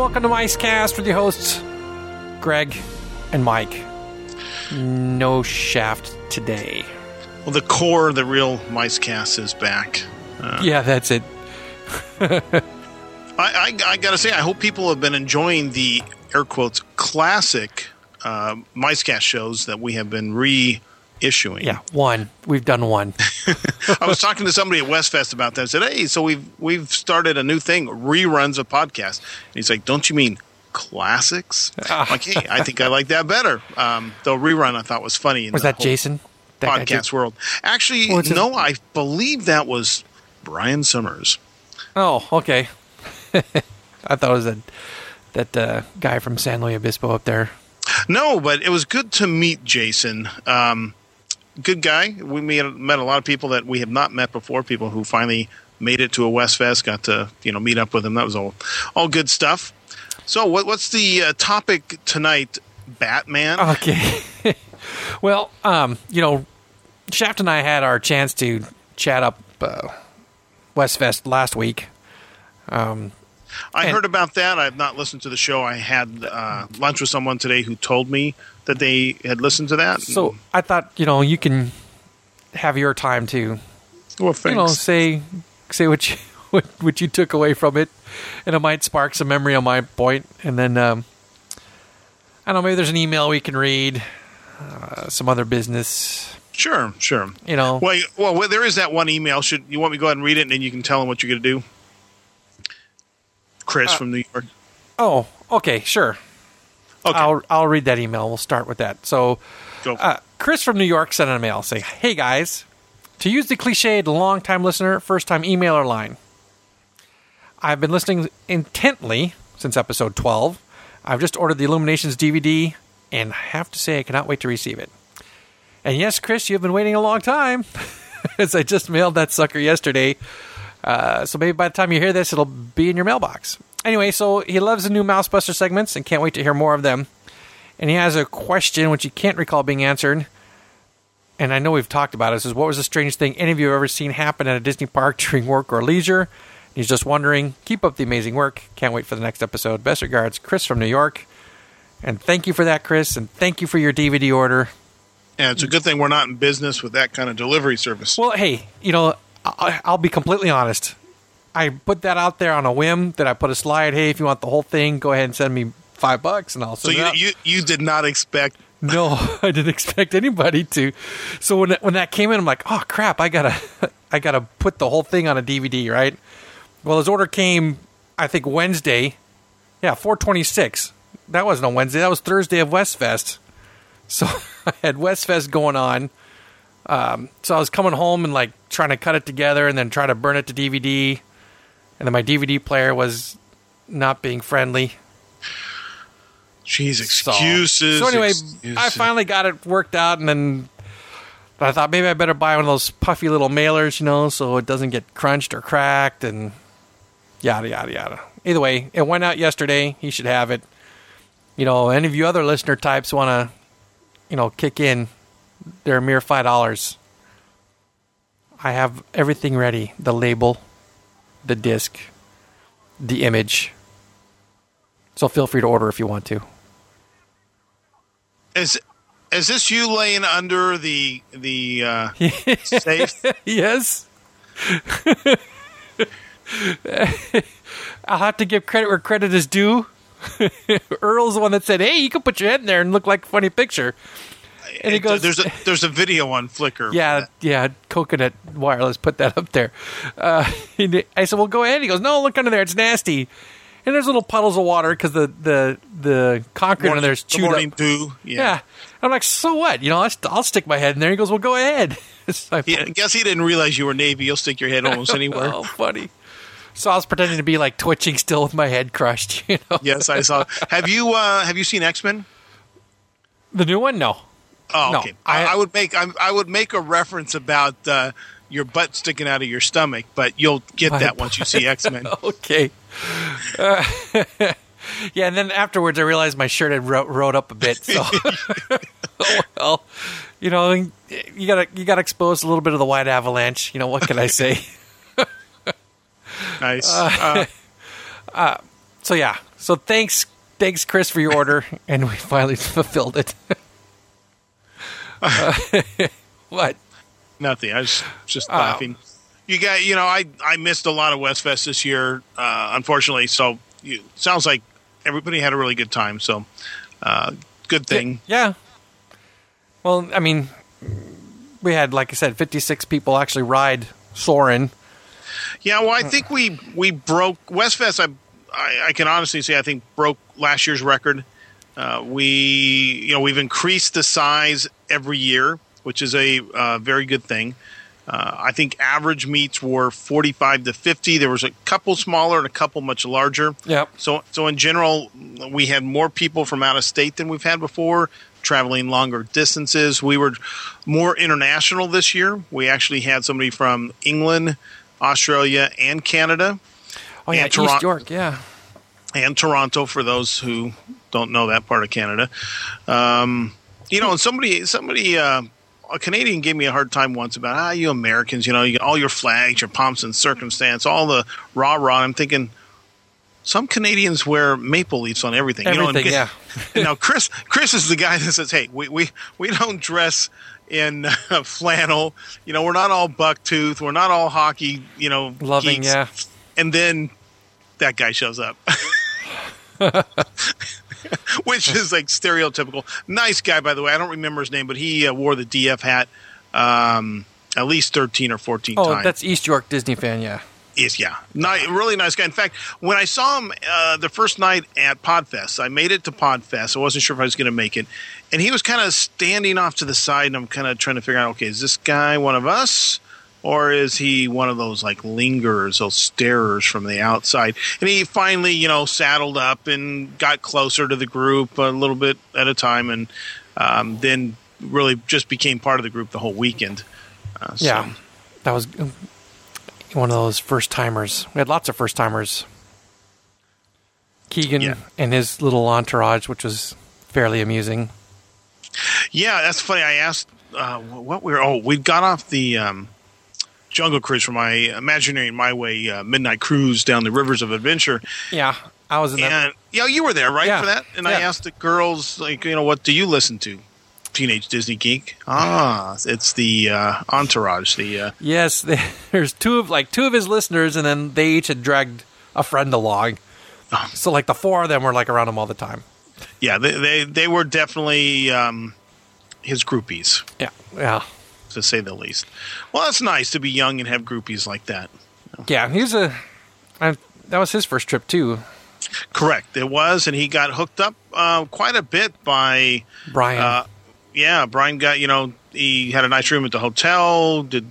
Welcome to Micecast with your hosts, Greg and Mike. No shaft today. Well, the core, the real Micecast is back. Uh, Yeah, that's it. I, I, I got to say, I hope people have been enjoying the air quotes classic uh, Micecast shows that we have been reissuing. Yeah, one. We've done one. I was talking to somebody at Westfest about that. I said, "Hey, so we've we've started a new thing, reruns of podcasts." And he's like, "Don't you mean classics?" I'm like, "Hey, I think I like that better." Um, though rerun, I thought was funny. Was that Jason? That podcast world? Actually, his- no. I believe that was Brian Summers. Oh, okay. I thought it was that that uh, guy from San Luis Obispo up there. No, but it was good to meet Jason. Um, good guy. We met, met a lot of people that we have not met before. People who finally made it to a Westfest, got to you know meet up with him. That was all all good stuff. So, what, what's the uh, topic tonight? Batman. Okay. well, um, you know, Shaft and I had our chance to chat up uh, Westfest last week. Um, I and- heard about that. I've not listened to the show. I had uh, lunch with someone today who told me that they had listened to that. so I thought, you know, you can have your time to, well, thanks. you know, say say what you what, what you took away from it, and it might spark some memory on my point, and then um, I don't know, maybe there's an email we can read, uh, some other business, sure, sure. you know. Well, you- well, there is that one email. Should you want me to go ahead and read it, and then you can tell them what you're going to do? Chris from New York. Oh, okay, sure. Okay, I'll I'll read that email. We'll start with that. So, uh, Chris from New York sent an email saying, "Hey guys, to use the cliched long-time listener, first-time emailer line. I've been listening intently since episode 12. I've just ordered the Illuminations DVD, and I have to say I cannot wait to receive it. And yes, Chris, you've been waiting a long time, as I just mailed that sucker yesterday. Uh, so maybe by the time you hear this, it'll be in your mailbox. Anyway, so he loves the new Mousebuster segments and can't wait to hear more of them. And he has a question which he can't recall being answered. And I know we've talked about it. Says, What was the strangest thing any of you have ever seen happen at a Disney park during work or leisure? He's just wondering. Keep up the amazing work. Can't wait for the next episode. Best regards, Chris from New York. And thank you for that, Chris. And thank you for your DVD order. yeah, it's a good thing we're not in business with that kind of delivery service. Well, hey, you know, I'll be completely honest. I put that out there on a whim. That I put a slide. Hey, if you want the whole thing, go ahead and send me five bucks, and I'll so you, you you did not expect. No, I didn't expect anybody to. So when that, when that came in, I'm like, oh crap, I gotta I gotta put the whole thing on a DVD, right? Well, his order came, I think Wednesday. Yeah, 426. That wasn't on Wednesday. That was Thursday of Westfest. So I had Westfest going on. Um, so I was coming home and like trying to cut it together and then try to burn it to DVD. And then my DVD player was not being friendly. Jeez, So- excuses. So, anyway, excuses. I finally got it worked out, and then I thought maybe I better buy one of those puffy little mailers, you know, so it doesn't get crunched or cracked, and yada yada yada. Either way, it went out yesterday. He should have it. You know, any of you other listener types want to, you know, kick in? They're a mere five dollars. I have everything ready: the label, the disc, the image. So feel free to order if you want to. Is is this you laying under the the uh, safe? yes. I'll have to give credit where credit is due. Earl's the one that said, "Hey, you can put your head in there and look like a funny picture." And he It- goes, "There's a there's a video on Flickr." "Yeah, yeah, Coconut Wireless put that up there." Uh, he- I said, "Well, go ahead." He goes, "No, look under there; it's nasty." And there's little puddles of water because the, the the concrete under there's the morning up. dew. Yeah. Yeah. I'm like, so what? You know, I'll, I'll stick my head in there. He goes, well, go ahead. So I He, I guess he didn't realize you were Navy. You'll stick your head almost anywhere. Oh, funny. So I was pretending to be like twitching still with my head crushed, you know. Yes, I saw. Have you uh, have you seen X Men? The new one? No. Oh, okay. I, I- I would make I, I would make a reference about uh, your butt sticking out of your stomach, but you'll get that once you see X Men. Okay. Uh, yeah, and then afterwards I realized my shirt had ro- rode up a bit. So, oh, well, you know, you gotta you gotta expose a little bit of the white avalanche. You know, what can I say? nice. Uh, so yeah. So thanks, thanks, Chris, for your order, and we finally fulfilled it. Uh, what? Nothing. I was just Oh. laughing. You got, you know, I I missed a lot of Westfest this year, uh, unfortunately. So you, sounds like everybody had a really good time. So uh, good thing. Yeah. Well, I mean, we had, like I said, 56 people actually ride Soarin'. Yeah, well, I think we we broke Westfest. I, I I can honestly say I think broke last year's record. Uh, we you know we've increased the size every year, which is a uh, very good thing. Uh, I think average meets were 45 to 50. There was a couple smaller and a couple much larger. Yep. So, so in general, we had more people from out of state than we've had before, traveling longer distances. We were more international this year. We actually had somebody from England, Australia, and Canada, Oh, yeah, And East Toron- York, yeah. and Toronto. For those who don't know that part of Canada, um, you know, and somebody, somebody. Uh, a Canadian gave me a hard time once about ah, you Americans, you know, you got all your flags, your pomps and circumstance, all the rah rah. I'm thinking, some Canadians wear maple leaves on everything. you know, and Everything, yeah. now Chris Chris is the guy that says, "Hey, we we, we don't dress in uh, flannel. You know, we're not all buck tooth. We're not all hockey. You know, Loving, geeks." yeah. And then that guy shows up. Which is like stereotypical. Nice guy, by the way. I don't remember his name, but he uh, wore the DF hat um, at least 13 or 14 Oh, times that's East York Disney fan, yeah. is yeah, Ni- really nice guy. In fact, when I saw him uh, the first night at Podfest, I made it to Podfest. I wasn't sure if I was going to make it, and he was kind of standing off to the side, and I'm kind of trying to figure out, okay, is this guy one of us? Or is he one of those like lingerers, those starers from the outside? And he finally, you know, saddled up and got closer to the group a little bit at a time, and um, then really just became part of the group the whole weekend. Uh, so- Yeah. That was um, one of those first timers. We had lots of first timers. Keegan Yeah. and his little entourage, which was fairly amusing. Yeah, that's funny. I asked uh, what we were. Oh, we got off the um, Jungle Cruise from my Imaginary My Way uh, midnight cruise down the rivers of adventure, Yeah, I was in that. and yeah, you were there, right, Yeah, for that. And I asked the girls, like, you know, what do you listen to? Teenage Disney Geek. Ah, it's the uh, Entourage. The uh, Yes, there's two of like two of his listeners, and then they each had dragged a friend along. Oh. So like the four of them were like around him all the time. yeah, they, they they were definitely um, his groupies, Yeah, yeah, to say the least. Well, that's nice to be young and have groupies like that. yeah. He's a. I, that was his first trip too, Correct, it was, and he got hooked up uh, quite a bit by Brian. Uh, yeah, Brian got you know he had a nice room at the hotel. Did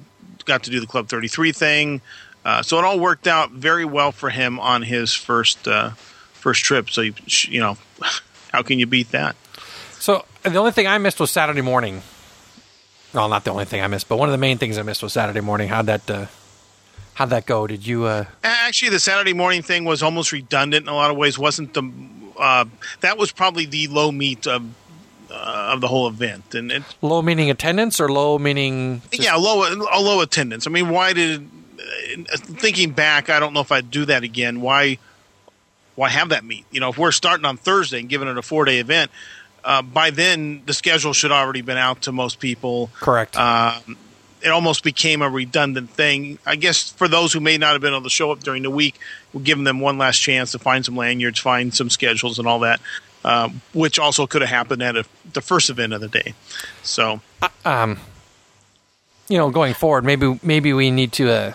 got to do the Club Thirty Three thing, uh, so it all worked out very well for him on his first uh, first trip. So you, you know, how can you beat that? so the only thing I missed was Saturday morning. Well, not the only thing I missed, but one of the main things I missed was Saturday morning. How'd that? Uh, how'd that go? Did you? Uh, Actually, the Saturday morning thing was almost redundant in a lot of ways. wasn't the uh, that was probably the low meat of uh, of the whole event, and it, low meaning attendance or low meaning? just- yeah, low a low attendance. I mean, why did uh, thinking back? I don't know if I'd do that again. Why why have that meet? You know, if we're starting on Thursday and giving it a four day event, uh, by then the schedule should already been out to most people. Correct. Um, it almost became a redundant thing. I guess for those who may not have been able to show up during the week, we're giving them one last chance to find some lanyards, find some schedules, and all that, um, which also could have happened at a, the first event of the day. So um, you know, going forward, maybe maybe we need to. Uh,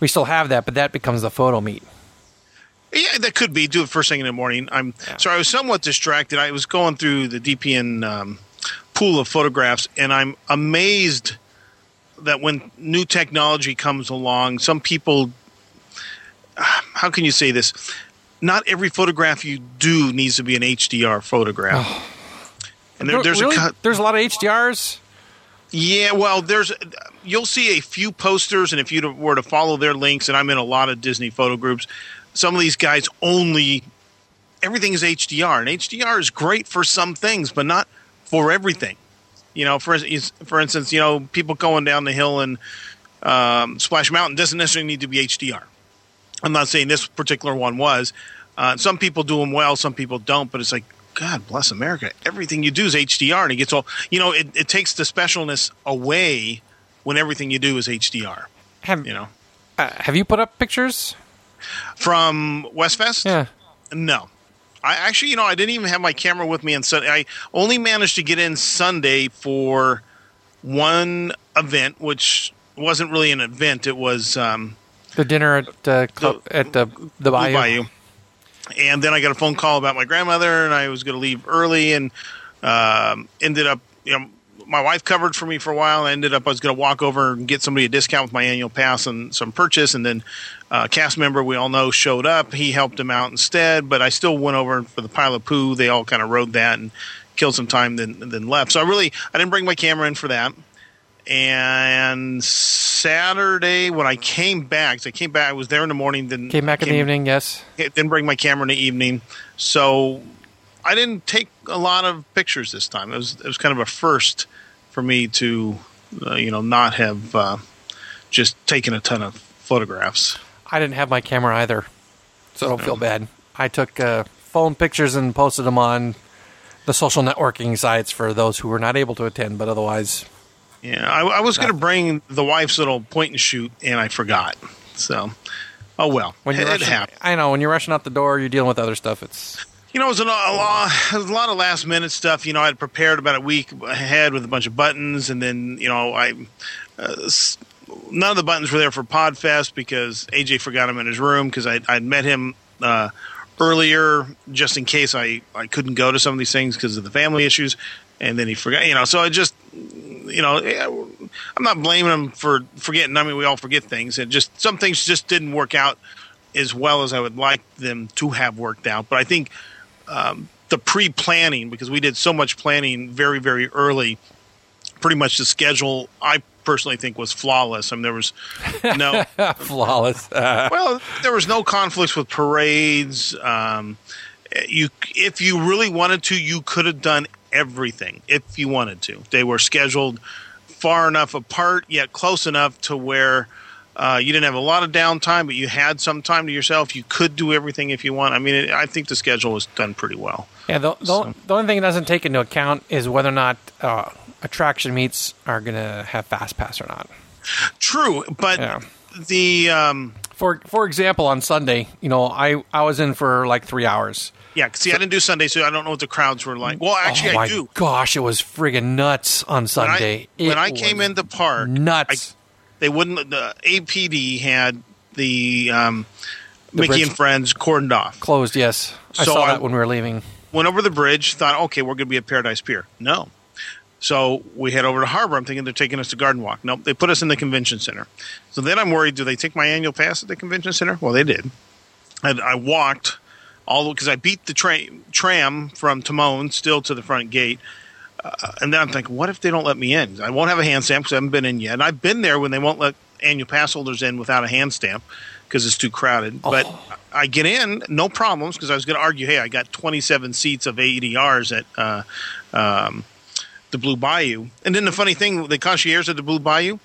we still have that, but that becomes the photo meet. Yeah, that could be. Do it first thing in the morning. I'm sorry, I was somewhat distracted. I was going through the DPN um, pool of photographs, and I'm amazed that when new technology comes along, some people. How can you say this? Not every photograph you do needs to be an HDR photograph. And there, there's really? a there's a lot of HDRs. Yeah, well, there's you'll see a few posters, and if you were to follow their links, and I'm in a lot of Disney photo groups, some of these guys only everything is HDR, and HDR is great for some things, but not for everything. You know, for for instance, you know, people going down the hill and um, Splash Mountain doesn't necessarily need to be HDR. I'm not saying this particular one was, Uh, some people do them well, some people don't. But it's like God bless America. Everything you do is HDR, and it gets all you know. It, it takes the specialness away when everything you do is HDR. Have You know, uh, have you put up pictures? From Westfest. Yeah. No. I actually, you know, I didn't even have my camera with me on Sunday. I only managed to get in Sunday for one event, which wasn't really an event. It was um, The dinner at uh, cl- The- at the the bayou. Bayou. And then I got a phone call about my grandmother, and I was going to leave early, and um, ended up, you know, my wife covered for me for a while. I ended up I was going to walk over and get somebody a discount with my annual pass and some purchase, and then uh, cast member we all know showed up. He helped him out instead, but I still went over for the pile of poo. They all kind of rode that and killed some time, then then left. So I really I didn't bring my camera in for that. And Saturday when I came back, so I came back. I was there in the morning. Then Came back in the evening. Yes. didn't bring my camera in the evening, so I didn't take a lot of pictures this time. It was it was kind of a first for me to, uh, you know, not have uh, just taken a ton of photographs. I didn't have my camera either, so don't feel bad. I took uh, phone pictures and posted them on the social networking sites for those who were not able to attend, but otherwise, Yeah, I, I was going to bring the wife's little point and shoot, and I forgot. So, oh well, when you're it, it rushing, happened. I know when you're rushing out the door, you're dealing with other stuff. It's You know, it was a lot, a lot, of last minute stuff. You know, I had prepared about a week ahead with a bunch of buttons, and then you know, I uh, none of the buttons were there for Podfest because AJ forgot them in his room because I I'd met him uh, earlier just in case I I couldn't go to some of these things because of the family issues, and then he forgot. You know, so I just you know, I'm not blaming him for forgetting. I mean, we all forget things, and just some things just didn't work out as well as I would like them to have worked out. But I think um, the pre-planning, because we did so much planning very, very early, pretty much the schedule I personally think was flawless. I mean, there was no flawless. well, there was no conflicts with parades. Um, you, if you really wanted to, you could have done everything if you wanted to. They were scheduled far enough apart, yet close enough to where uh, you didn't have a lot of downtime, but you had some time to yourself. You could do everything if you want. I mean, it, I think the schedule was done pretty well. yeah, the, the, So- the only thing it doesn't take into account is whether or not uh, attraction meets are going to have fast pass or not. True, but Yeah. the um, For for example, on Sunday, you know, I I was in for like three hours. yeah. See, I didn't do Sunday, so I don't know what the crowds were like. Well, actually, oh my I do. gosh, it was friggin' nuts on When I, Sunday. when I came in the park, nuts. They wouldn't. The APD had the, um, The Mickey and Friends cordoned off. Closed, yes. I So saw I- that when we were leaving. Went over the bridge, thought, okay, we're going to be at Paradise Pier. No. So we head over to Harbor. I'm thinking they're taking us to Garden Walk. Nope, they put us in the convention center. So then I'm worried, do they take my annual pass at the convention center? Well, they did. And I walked all because I beat the tra- tram from Timon still to the front gate. Uh, and then I'm thinking, what if they don't let me in? I won't have a hand stamp because I haven't been in yet. And I've been there when they won't let annual pass holders in without a hand stamp because it's too crowded. But I get in, no problems, because I was going to argue, hey, I got 27 seats of AEDRs at uh, um, the Blue Bayou. And then the funny thing, the concierge at the Blue Bayou,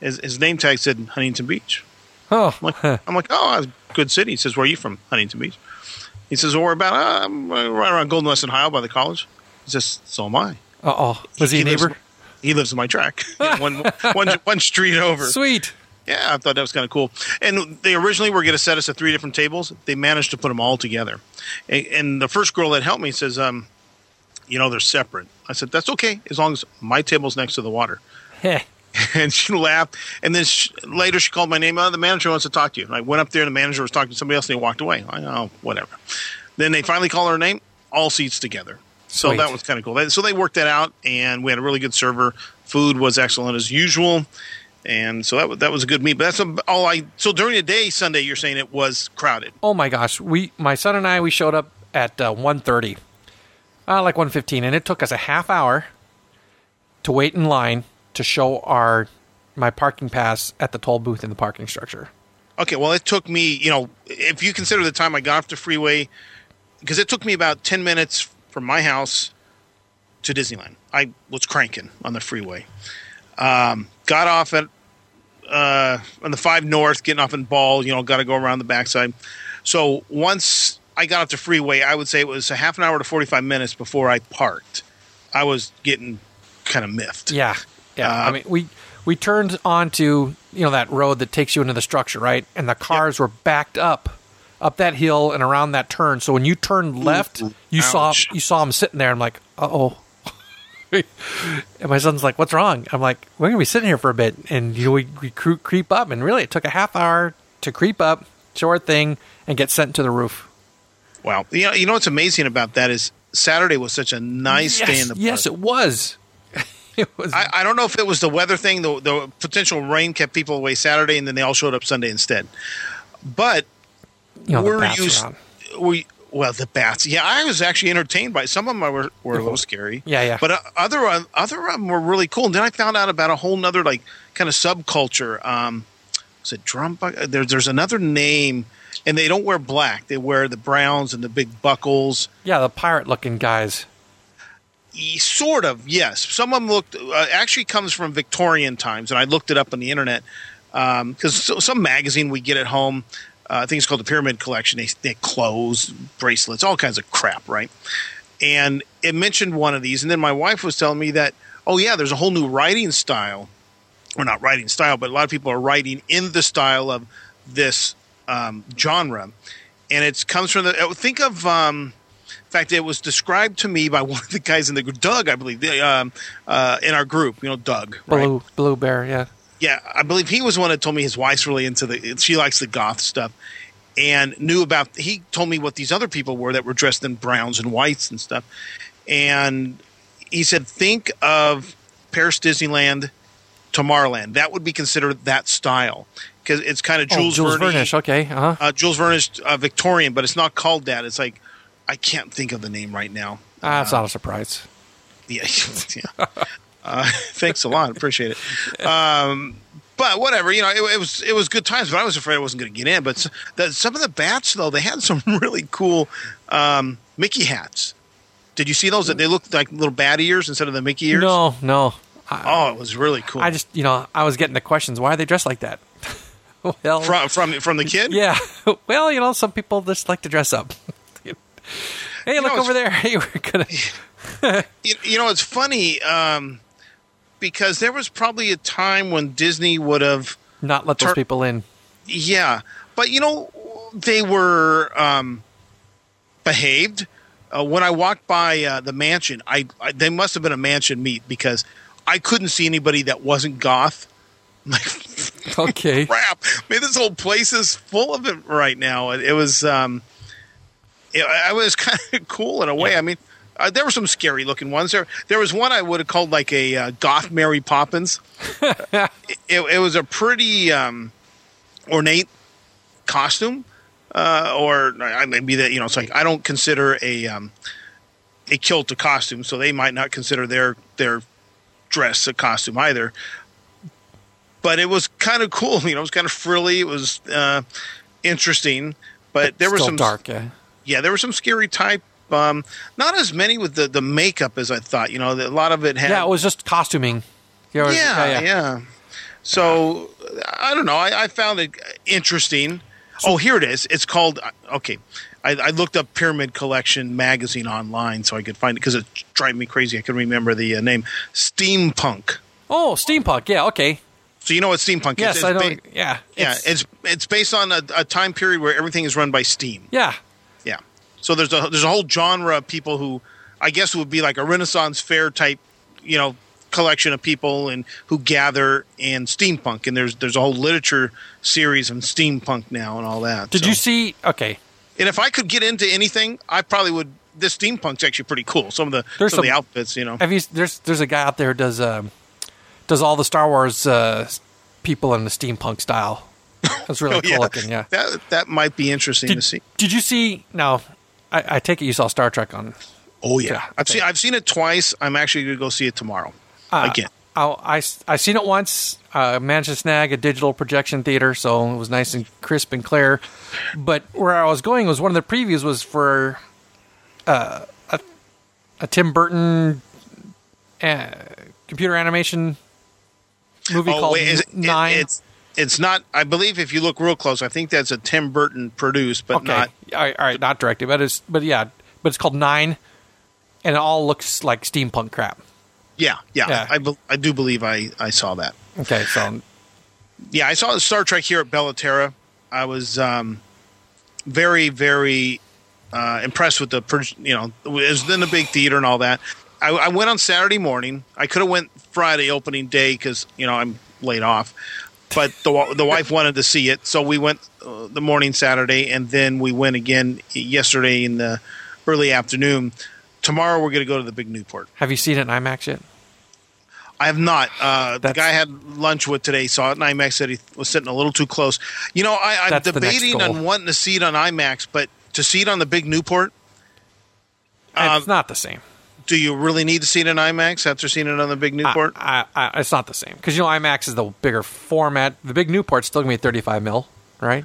his, his name tag said Huntington Beach. Oh, I'm like, I'm like, oh, good city. He says, where are you from? Huntington Beach. He says, well, we're about uh, I'm right around Golden West Ohio by the college. He says, so am I. uh oh. Was he a lives- neighbor? He lives in my track, You know, one, one, one street over. Sweet. Yeah, I thought that was kind of cool. And they originally were going to set us at three different tables. They managed to put them all together. And, and the first girl that helped me says, um, you know, they're separate. I said, that's okay as long as my table's next to the water. And she laughed. And then she, later she called my name. Oh, the manager wants to talk to you. And I went up there and the manager was talking to somebody else and they walked away. I know, whatever. Then they finally call her name, all seats together. So that was kind of cool. So they worked that out and we had a really good server. Food was excellent as usual. And so that was, that was a good meet. But that's all I. So during the day, Sunday, you're saying it was crowded. Oh my gosh. We my son and I we showed up at uh, 1:30. Uh, like 1:15 and it took us a half hour to wait in line to show our my parking pass at the toll booth in the parking structure. Okay, well, it took me, you know, if you consider the time I got off the freeway, because it took me about 10 minutes from my house to Disneyland. I was cranking on the freeway. Um, got off at uh, on the 5 North, getting off in Ball, you know, got to go around the backside. So once I got off the freeway, I would say it was a half an hour to 45 minutes before I parked. I was getting kind of miffed. Yeah, yeah. Uh, I mean, we we turned onto you know that road that takes you into the structure, right? And the cars were backed up up that hill and around that turn. So when you turned left, you saw you saw him sitting there. I'm like, uh oh. and my son's like, "What's wrong?" I'm like, "We're gonna be sitting here for a bit." And you know, we, we cre- creep up, and really, it took a half hour to creep up, show our thing, and get sent to the roof. Wow. You know, you know what's amazing about that is Saturday was such a nice day in the yes, park. it was. it was. I, I don't know if it was the weather thing. The, the potential rain kept people away Saturday, and then they all showed up Sunday instead. But you know, the we're around. We well, the bats. Yeah, I was actually entertained by some of them. Were were a little scary. Yeah, yeah. But uh, other uh, other of them were really cool. And then I found out about a whole nother like kind of subculture. Um, was it drum? buck- uh, There, there's another name, and they don't wear black. They wear the browns and the big buckles. Yeah, the pirate-looking guys. E- Sort of, yes. Some of them looked uh, actually comes from Victorian times, and I looked it up on the internet because so, some magazine we get at home, uh, I think it's called the Pyramid Collection. They, they clothes, bracelets, all kinds of crap, right? And it mentioned one of these, and then my wife was telling me that, oh yeah, there's a whole new writing style, or not writing style, but a lot of people are writing in the style of this um, genre, and it comes from the. uh, Think of. Um, in fact, it was described to me by one of the guys in the group, Doug, I believe, um, uh, in our group. You know, Doug, right? Blue Bear, yeah. Yeah, I believe he was the one that told me his wife's really into the. She likes the goth stuff, and knew about. He told me what these other people were that were dressed in browns and whites and stuff, and he said, think of Paris Disneyland, Tomorrowland. That would be considered that style because it's kind of Oh, Jules, Jules Verne. Vernish, okay, uh-huh. Uh, Jules Verne's uh, Victorian, but it's not called that. It's like I can't think of the name right now. Ah, it's not a surprise. Yeah, yeah. Uh, thanks a lot. Appreciate it. Um, but whatever, you know, it, it was it was good times. But I was afraid I wasn't going to get in. But the, some of the bats, though, they had some really cool um, Mickey hats. Did you see those? They looked like little bat ears instead of the Mickey ears. No, no. I, Oh, it was really cool. I just, you know, I was getting the questions. Why are they dressed like that? well, from from from the kid. yeah. Well, you know, some people just like to dress up. hey, look know, over there. Hey, we're gonna. You, you know, it's funny um, because there was probably a time when Disney would have Not let those Tur- people in. Yeah, but you know they were um, behaved. Uh, when I walked by uh, the mansion, I, I they must have been a mansion meet because I couldn't see anybody that wasn't goth. Like Okay. crap, man, this whole place is full of it right now. It, it was um, it, I was kind of cool in a way. I mean. Uh, there were some scary looking ones. There, there was one I would have called like a uh, goth Mary Poppins. it, it was a pretty um, ornate costume, uh, or I maybe that you know it's like I don't consider a um, a kilt a costume, so they might not consider their their dress a costume either. But it was kind of cool, you know. It was kind of frilly. It was uh, interesting, but there were some dark. Yeah. yeah, there were some scary type. Um, not as many with the, the makeup as I thought. You know, a lot of it had. Yeah, it was just costuming. Yeah, it was- yeah, yeah, So I don't know. I, I found it interesting. oh, here it is. It's called. Okay, I, I looked up Pyramid Collection magazine online so I could find it because it's driving me crazy. I couldn't remember the uh, name. Steampunk. Oh, steampunk. Yeah. Okay. So you know what steampunk Yes, is? I know. ba- yeah. yeah, it's it's based on a, a time period where everything is run by steam. yeah. Yeah. So there's a there's a whole genre of people who I guess would be like a Renaissance fair type, you know, collection of people and who gather in steampunk and there's there's a whole literature series on steampunk now and all that. Did So- you see? Okay. And if I could get into anything, I probably would this steampunk's actually pretty cool. Some of the There's some, of the outfits, you know. Have you? There's there's a guy out there who does um, does all the Star Wars uh, people in the steampunk style. That's really Oh, cool looking. Yeah. That that might be interesting to see. did you see? Now, I, I take it you saw Star Trek on. Oh yeah. I've seen I've seen it twice. I'm actually going to go see it tomorrow. Uh, Again. I, I I seen it once. Uh, managed to snag a digital projection theater, so it was nice and crisp and clear. But where I was going was one of the previews was for uh, a, a Tim Burton uh, computer animation movie called Oh, wait, is it, Nine. It, it's it's not. I believe if you look real close, I think that's a Tim Burton produced, but Okay, not. all right, all right, not directed, but it's but yeah, but it's called Nine, and it all looks like steampunk crap. Yeah, yeah. Yeah. I, be- I do believe I, I saw that. Okay, so Yeah, I saw the Star Trek here at Bella Terra. I was um, very, very uh, impressed with the, you know, it was in the big theater and all that. I, I went on Saturday morning. I could have went Friday opening day because you know I'm laid off, but the the wife wanted to see it, so we went uh, the morning Saturday, and then we went again yesterday in the early afternoon. Tomorrow we're going to go to the big Newport. have you seen it in IMAX yet? I have not. Uh, the guy I had lunch with today saw it in IMAX. Said he was sitting a little too close. You know, I, I'm That's the next debating on wanting to see it on IMAX, but to see it on the big Newport, it's Um, not the same. Do you really need to see it in IMAX after seeing it on the big Newport? I, I, I, it's not the same because you know IMAX is the bigger format. The big Newport's still gonna be 35 mil, right?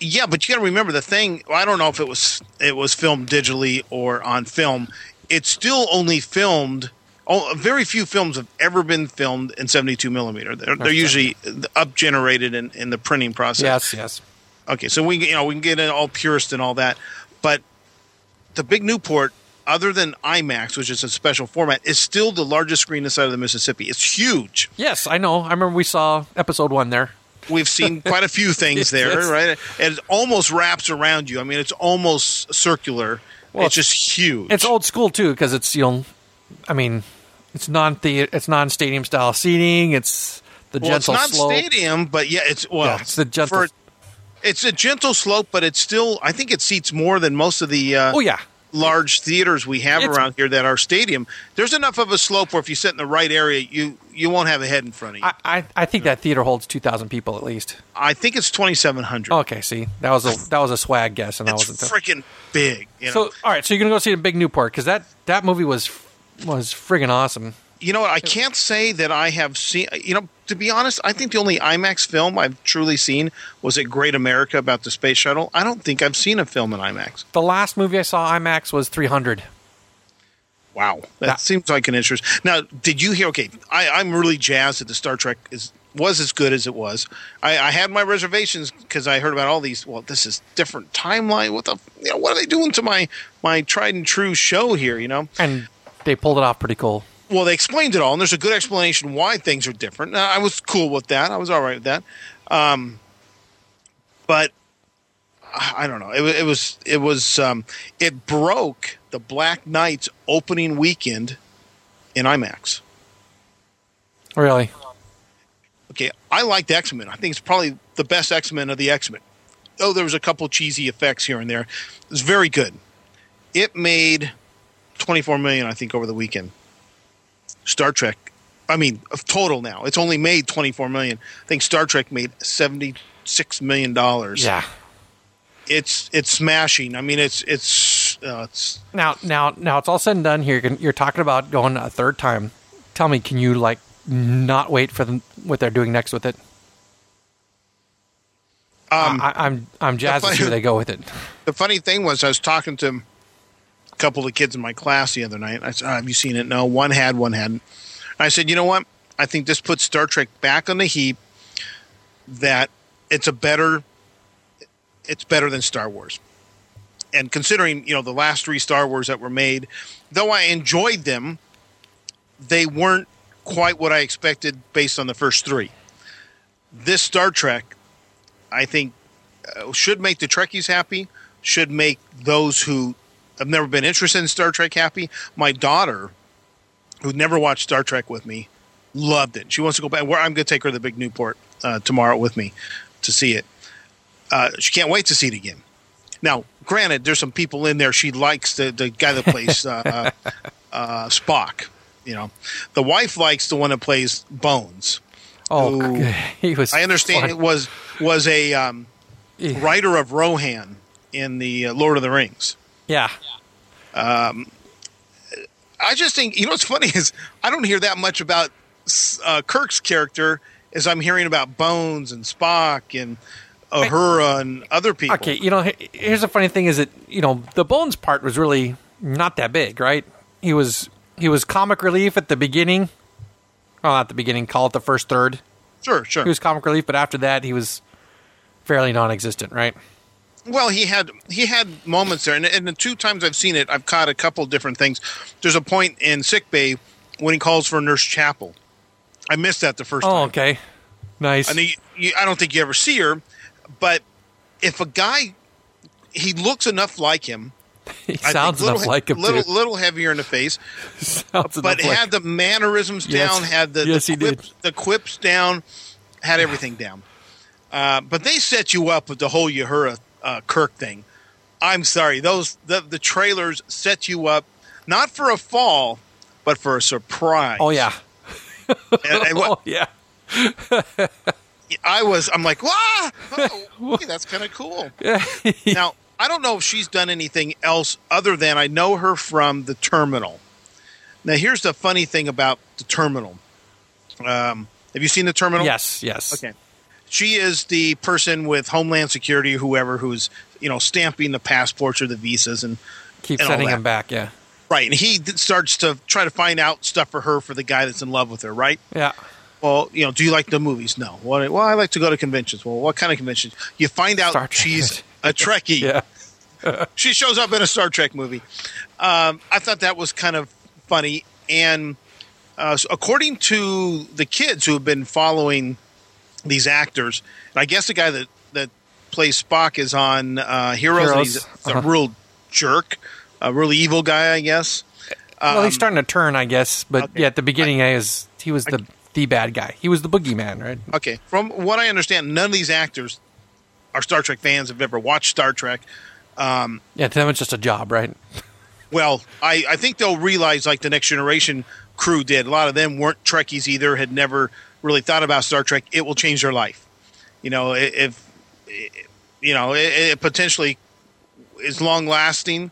yeah, but you got to remember the thing. I don't know if it was it was filmed digitally or on film. It's still only filmed. Oh, very few films have ever been filmed in 72 millimeter. They're, they're usually up generated in, in the printing process. Yes, yes. Okay, so we you know we can get in all purist and all that, but the big Newport, other than IMAX, which is a special format, is still the largest screen this side of the Mississippi. It's huge. Yes, I know. I remember we saw episode one there. We've seen quite a few things there, Yes. right? It almost wraps around you. I mean, it's almost circular. Well, it's just huge. It's old school too because it's you know, I mean, it's non it's non stadium style seating. It's the well, it's gentle not slope. stadium, but yeah, it's well, Yeah, it's the gentle- for- it's a gentle slope, but it's still. I think it seats more than most of the. Uh, Oh yeah, large theaters we have It's- around here that are stadium, there's enough of a slope where if you sit in the right area, you you won't have a head in front of you. I, I, I, think that theater holds two thousand people at least. I think it's 2,700. Okay, see, that was a that was a swag guess, and I it's wasn't. freaking big. You know? so all right, so you're gonna go see the Big Newport because that that movie was was friggin' awesome. You know what? I can't say that I have seen. You know, to be honest, I think the only IMAX film I've truly seen was at Great America about the space shuttle. I don't think I've seen a film in IMAX. The last movie I saw IMAX was 300. Wow, that That- seems like an interest. Now, did you hear? Okay, I, I'm really jazzed that the Star Trek is was as good as it was. I, I had my reservations because I heard about all these. Well, this is different timeline. What the? You know, what are they doing to my my tried and true show here? You know. and they pulled it off pretty cool. Well, they explained it all, and there's a good explanation why things are different. Now, I was cool with that. I was all right with that. Um, but I I don't know. It, it was it was um, it broke the Black Knight's opening weekend in IMAX. Really, Okay, I liked X Men. I think it's probably the best X Men of the X Men. Oh, there was a couple cheesy effects here and there. It was very good. It made twenty four million, I think, over the weekend. Star Trek, I mean, of total now, it's only made twenty four million. I think Star Trek made seventy six million dollars. yeah. it's it's smashing. I mean, it's it's uh, it's Now, now, now it's all said and done. Here, You're- you're talking about going a third time. Tell me, can you like not wait for them, what they're doing next with it? um, I, I'm I'm jazzed to see where they go with it. the funny thing was I was talking to couple of kids in my class the other night. I said, oh, "Have you seen it?" No, one had, one hadn't. I said, "You know what? I think this puts Star Trek back on the heap. That it's a better, it's better than Star Wars. And considering you know the last three Star Wars that were made, though I enjoyed them, they weren't quite what I expected based on the first three. This Star Trek, I think, uh, should make the Trekkies happy, should make those who have never been interested in Star Trek happy. My daughter, who never watched Star Trek with me, loved it. She wants to go back. Where I'm going to take her to the big Newport uh, tomorrow with me to see it. Uh, she can't wait to see it again. Now, granted, there's some people in there she likes the the guy that plays uh, uh, uh, Spock. You know, the wife likes the one that plays Bones. Oh, Ooh. he was. I understand fun. it was was a um, Yeah. writer of Rohan in the uh, Lord of the Rings. Yeah, I just think you know what's funny is I don't hear that much about uh, Kirk's character as I'm hearing about Bones and Spock and Uhura and other people. Okay, you know, here's the funny thing: is that you know the Bones part was really not that big, right? He was he was comic relief at the beginning. Well, not the beginning. Call it the first third. Sure, sure. He was comic relief, but after that, he was fairly non-existent, right? Well, he had he had moments there, and, and the two times I've seen it, I've caught a couple different things. There's a point in sick bay when he calls for Nurse Chapel. I missed that the first Oh, time. okay, nice. I mean, you, I don't think you ever see her, but if a guy he looks enough like him, he I sounds little, enough like him little little heavier in the face, sounds but enough like had the mannerisms Yes. down, had the Yes, the, he did. quips, the quips down, had everything down. Uh, but they set you up with the whole Uhura uh, Kirk thing. I'm sorry, those the, the trailers set you up not for a fall, but for a surprise. Oh yeah, And- and what- oh yeah. I was, I'm like, wow, oh, okay, that's kind of cool. Yeah. now I don't know if she's done anything else other than I know her from the terminal. Now here's the funny thing about the terminal. Um, have you seen the terminal? yes, yes. Okay. She is the person with Homeland Security, whoever, who's you know stamping the passports or the visas, and Keep and sending him back. Yeah, right. And he starts to try to find out stuff for her for the guy that's in love with her, right? yeah. Well, you know, do you like the movies? No. Well, well, I like to go to conventions. Well, what kind of conventions? You find out she's a Trekkie. Yeah. She shows up in a Star Trek movie. Um, I thought that was kind of funny. And uh, so according to the kids who have been following these actors, and I guess the guy that, that plays Spock is on uh, Heroes, and Heroes. he's Uh-huh. a real jerk, a really evil guy, I guess. well, he's Um, starting to turn, I guess. But okay. yeah, at the beginning, I was he was the the bad guy. He was the boogeyman, right? Okay, from what I understand, none of these actors are Star Trek fans. Have ever watched Star Trek. Um, yeah, to them it's just a job, right? Well, I, I think they'll realize, like the Next Generation crew did. A lot of them weren't Trekkies either. Had never really thought about Star Trek. It will change their life. You know, if you know, it, it potentially is long lasting.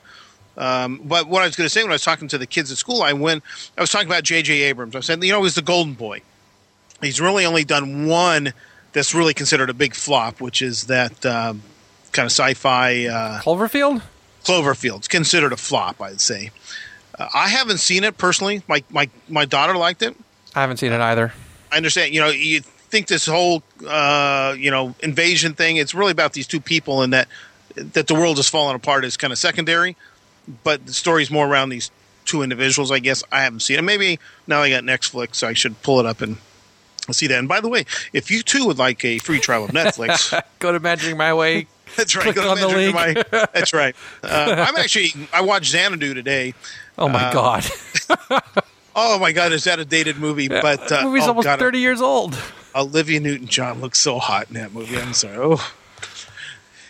Um, but what I was going to say when I was talking to the kids at school, I went. I was talking about J.J. Abrams. I said, you know, he's the golden boy. He's really only done one that's really considered a big flop, which is that um, kind of sci-fi. Uh, Cloverfield. Cloverfield. It's considered a flop, I'd say. Uh, I haven't seen it personally. My my my daughter liked it. I haven't seen it either. I understand. You know, you think this whole uh, you know invasion thing. It's really about these two people, and that that the world is falling apart is kind of secondary. But the story's more around these two individuals. I guess I haven't seen it. Maybe now I got Netflix, so I should pull it up and see that. And by the way, if you too would like a free trial of Netflix, Go to Imagining My Way. that's right. Click go to on the Magic link. My- that's right. Uh, I'm actually I watched Xanadu today. Oh my Uh, god, Oh my God, is that a dated movie? But uh, the movie's oh almost God, thirty years old. Olivia Newton-John looks so hot in that movie. I'm sorry. Oh.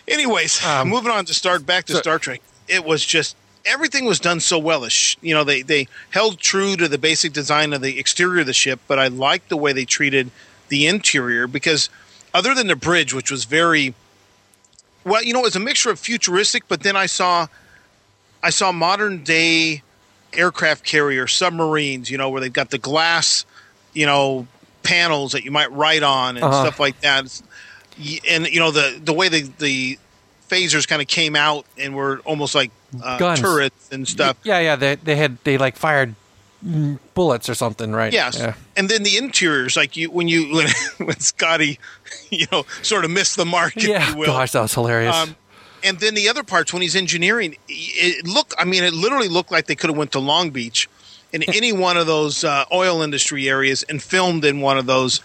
Anyways, Um, moving on to start back to so- Star Trek. It was just everything was done so well. You know, they they held true to the basic design of the exterior of the ship, but I liked the way they treated the interior because other than the bridge, which was very well, you know, it was a mixture of futuristic, but then I saw I saw modern day aircraft carrier submarines, you know, where they've got the glass, you know, panels that you might write on and Uh-huh. stuff like that. It's- And you know the the way the the phasers kind of came out and were almost like uh, Guns. turrets and stuff. Yeah, yeah. They they had they like fired bullets or something, right? Yes, Yeah. and then the interiors, like you when you when, when Scotty, you know, sort of missed the mark, if Yeah. you will. Gosh, that was hilarious. Um, and then the other parts when he's engineering, it looked. I mean, it literally looked like they could have went to Long Beach, in any one of those uh, oil industry areas, and filmed in one of those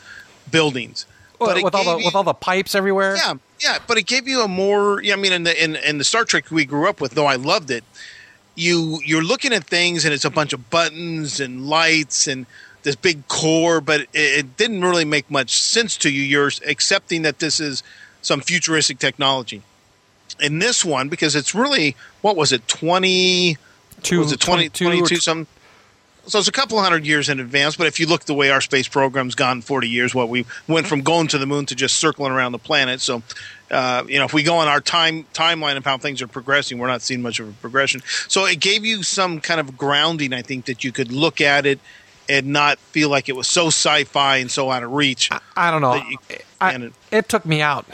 buildings. Well, with all the you- with all the pipes everywhere. yeah, yeah, but it gave you a more. Yeah, I mean, in the in, in the Star Trek we grew up with, though I loved it. You you're looking at things and it's a bunch of buttons and lights and this big core, but it, it didn't really make much sense to you. You're accepting that this is some futuristic technology. In this one, because it's really what was it twenty? Two, was it 20, 22 22 some so it's a couple hundred years in advance but if you look the way our space program's gone 40 years what we went from going to the moon to just circling around the planet so uh, you know if we go on our time timeline of how things are progressing we're not seeing much of a progression so it gave you some kind of grounding i think that you could look at it and not feel like it was so sci-fi and so out of reach I don't know. you- I- it- it took me out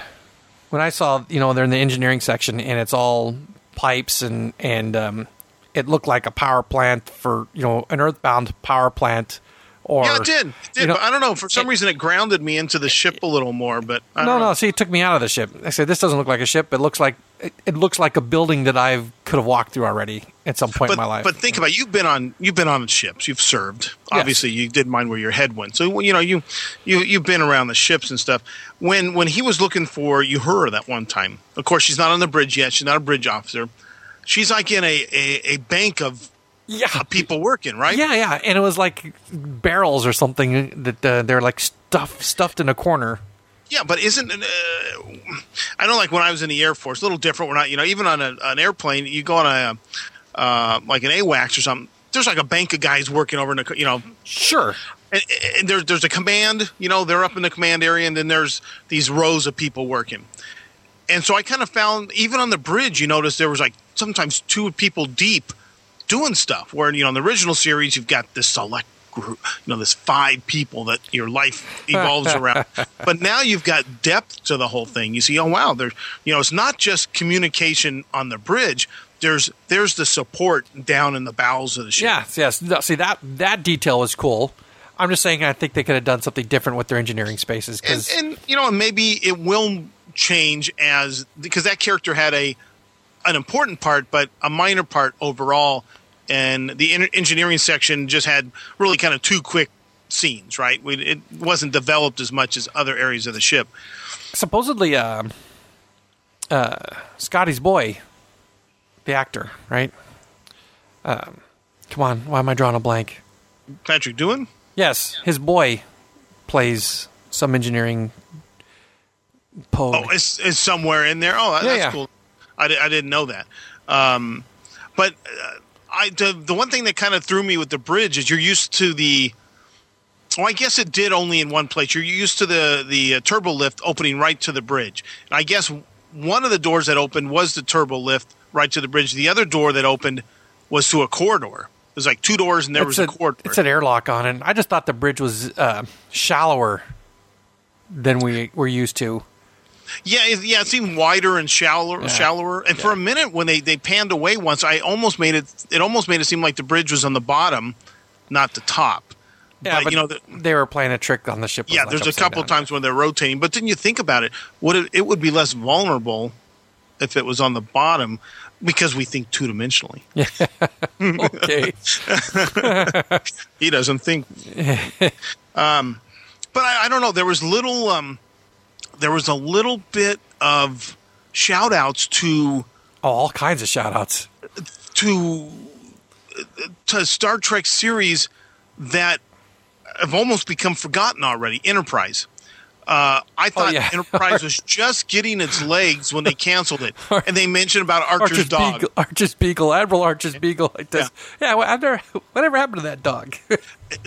when I saw you know they're in the engineering section and it's all pipes and and um, it looked like a power plant for you know an earthbound power plant Or yeah, it did. It did. you know, but I don't know. For some reason, it grounded me into the ship a little more. But I no, don't know. no. See, it took me out of the ship. I said, "This doesn't look like a ship. It looks like it, it looks like a building that I could have walked through already at some point but, in my life." But think about it. you've been on you've been on ships. You've served. Obviously, you didn't mind where your head went. So you know you you you've been around the ships and stuff. When when he was looking for you, her that one time, of course she's not on the bridge yet. She's not a bridge officer. She's like in a a, a bank of yeah, people working, right? yeah, yeah. And it was like barrels or something that uh, they're like stuff stuffed in a corner. Yeah, but isn't uh, I know like when I was in the Air Force, a little different. We're not, you know, even on a, an airplane, you go on a uh, like an AWACS or something. There's like a bank of guys working over in the, you know, Sure. and, and there's there's a command, you know, they're up in the command area, and then there's these rows of people working. And so I kind of found even on the bridge, you notice there was like sometimes two people deep doing stuff. Where you know in the original series, you've got this select group, you know, this five people that your life evolves around. But now you've got depth to the whole thing. You see, oh wow, there's you know, it's not just communication on the bridge. There's there's the support down in the bowels of the ship. Yes, yes. No, See that that detail was cool. I'm just saying I think they could have done something different with their engineering spaces and, and you know maybe it will change as because that character had a an important part but a minor part overall and the en- engineering section just had really kind of two quick scenes right we, it wasn't developed as much as other areas of the ship supposedly uh, uh, Scotty's boy, the actor, right? Um, come on, why am I drawing a blank? patrick doing Yes, his boy plays some engineering pogue. oh it's, it's somewhere in there oh that- Yeah, that's yeah. cool I, I didn't know that um, but uh, I the, the one thing that kind of threw me with the bridge is you're used to the Well, I guess it did only in one place. You're used to the the uh, turbo lift opening right to the bridge. And I guess one of the doors that opened was the turbo lift right to the bridge. The other door that opened was to a corridor. There's like two doors, and there was it's a, corridor. It's an airlock on it. I just thought the bridge was uh, shallower than we were used to. Yeah, it, yeah, it seemed wider and shallower, Yeah. shallower. And for a minute, when they, they panned away once, I almost made it. It almost made it seem like the bridge was on the bottom, not the top. Yeah, but, you know, the, they were playing a trick on the ship. yeah, like, there's a couple down. times when they're rotating. But then you think about it, would it, it would be less vulnerable if it was on the bottom because we think two dimensionally. okay. He doesn't think. um, but I, I don't know. There was little. Um, there was a little bit of shout outs to Oh, all kinds of shout outs. to to Star Trek series that have almost become forgotten already. Enterprise. Uh, I thought Oh, yeah. Enterprise was just getting its legs when they canceled it, and they mentioned about Archer's, Archer's dog. Beagle, Archer's Beagle, Admiral Archer's Beagle, like this. Yeah, well, never, whatever happened to that dog?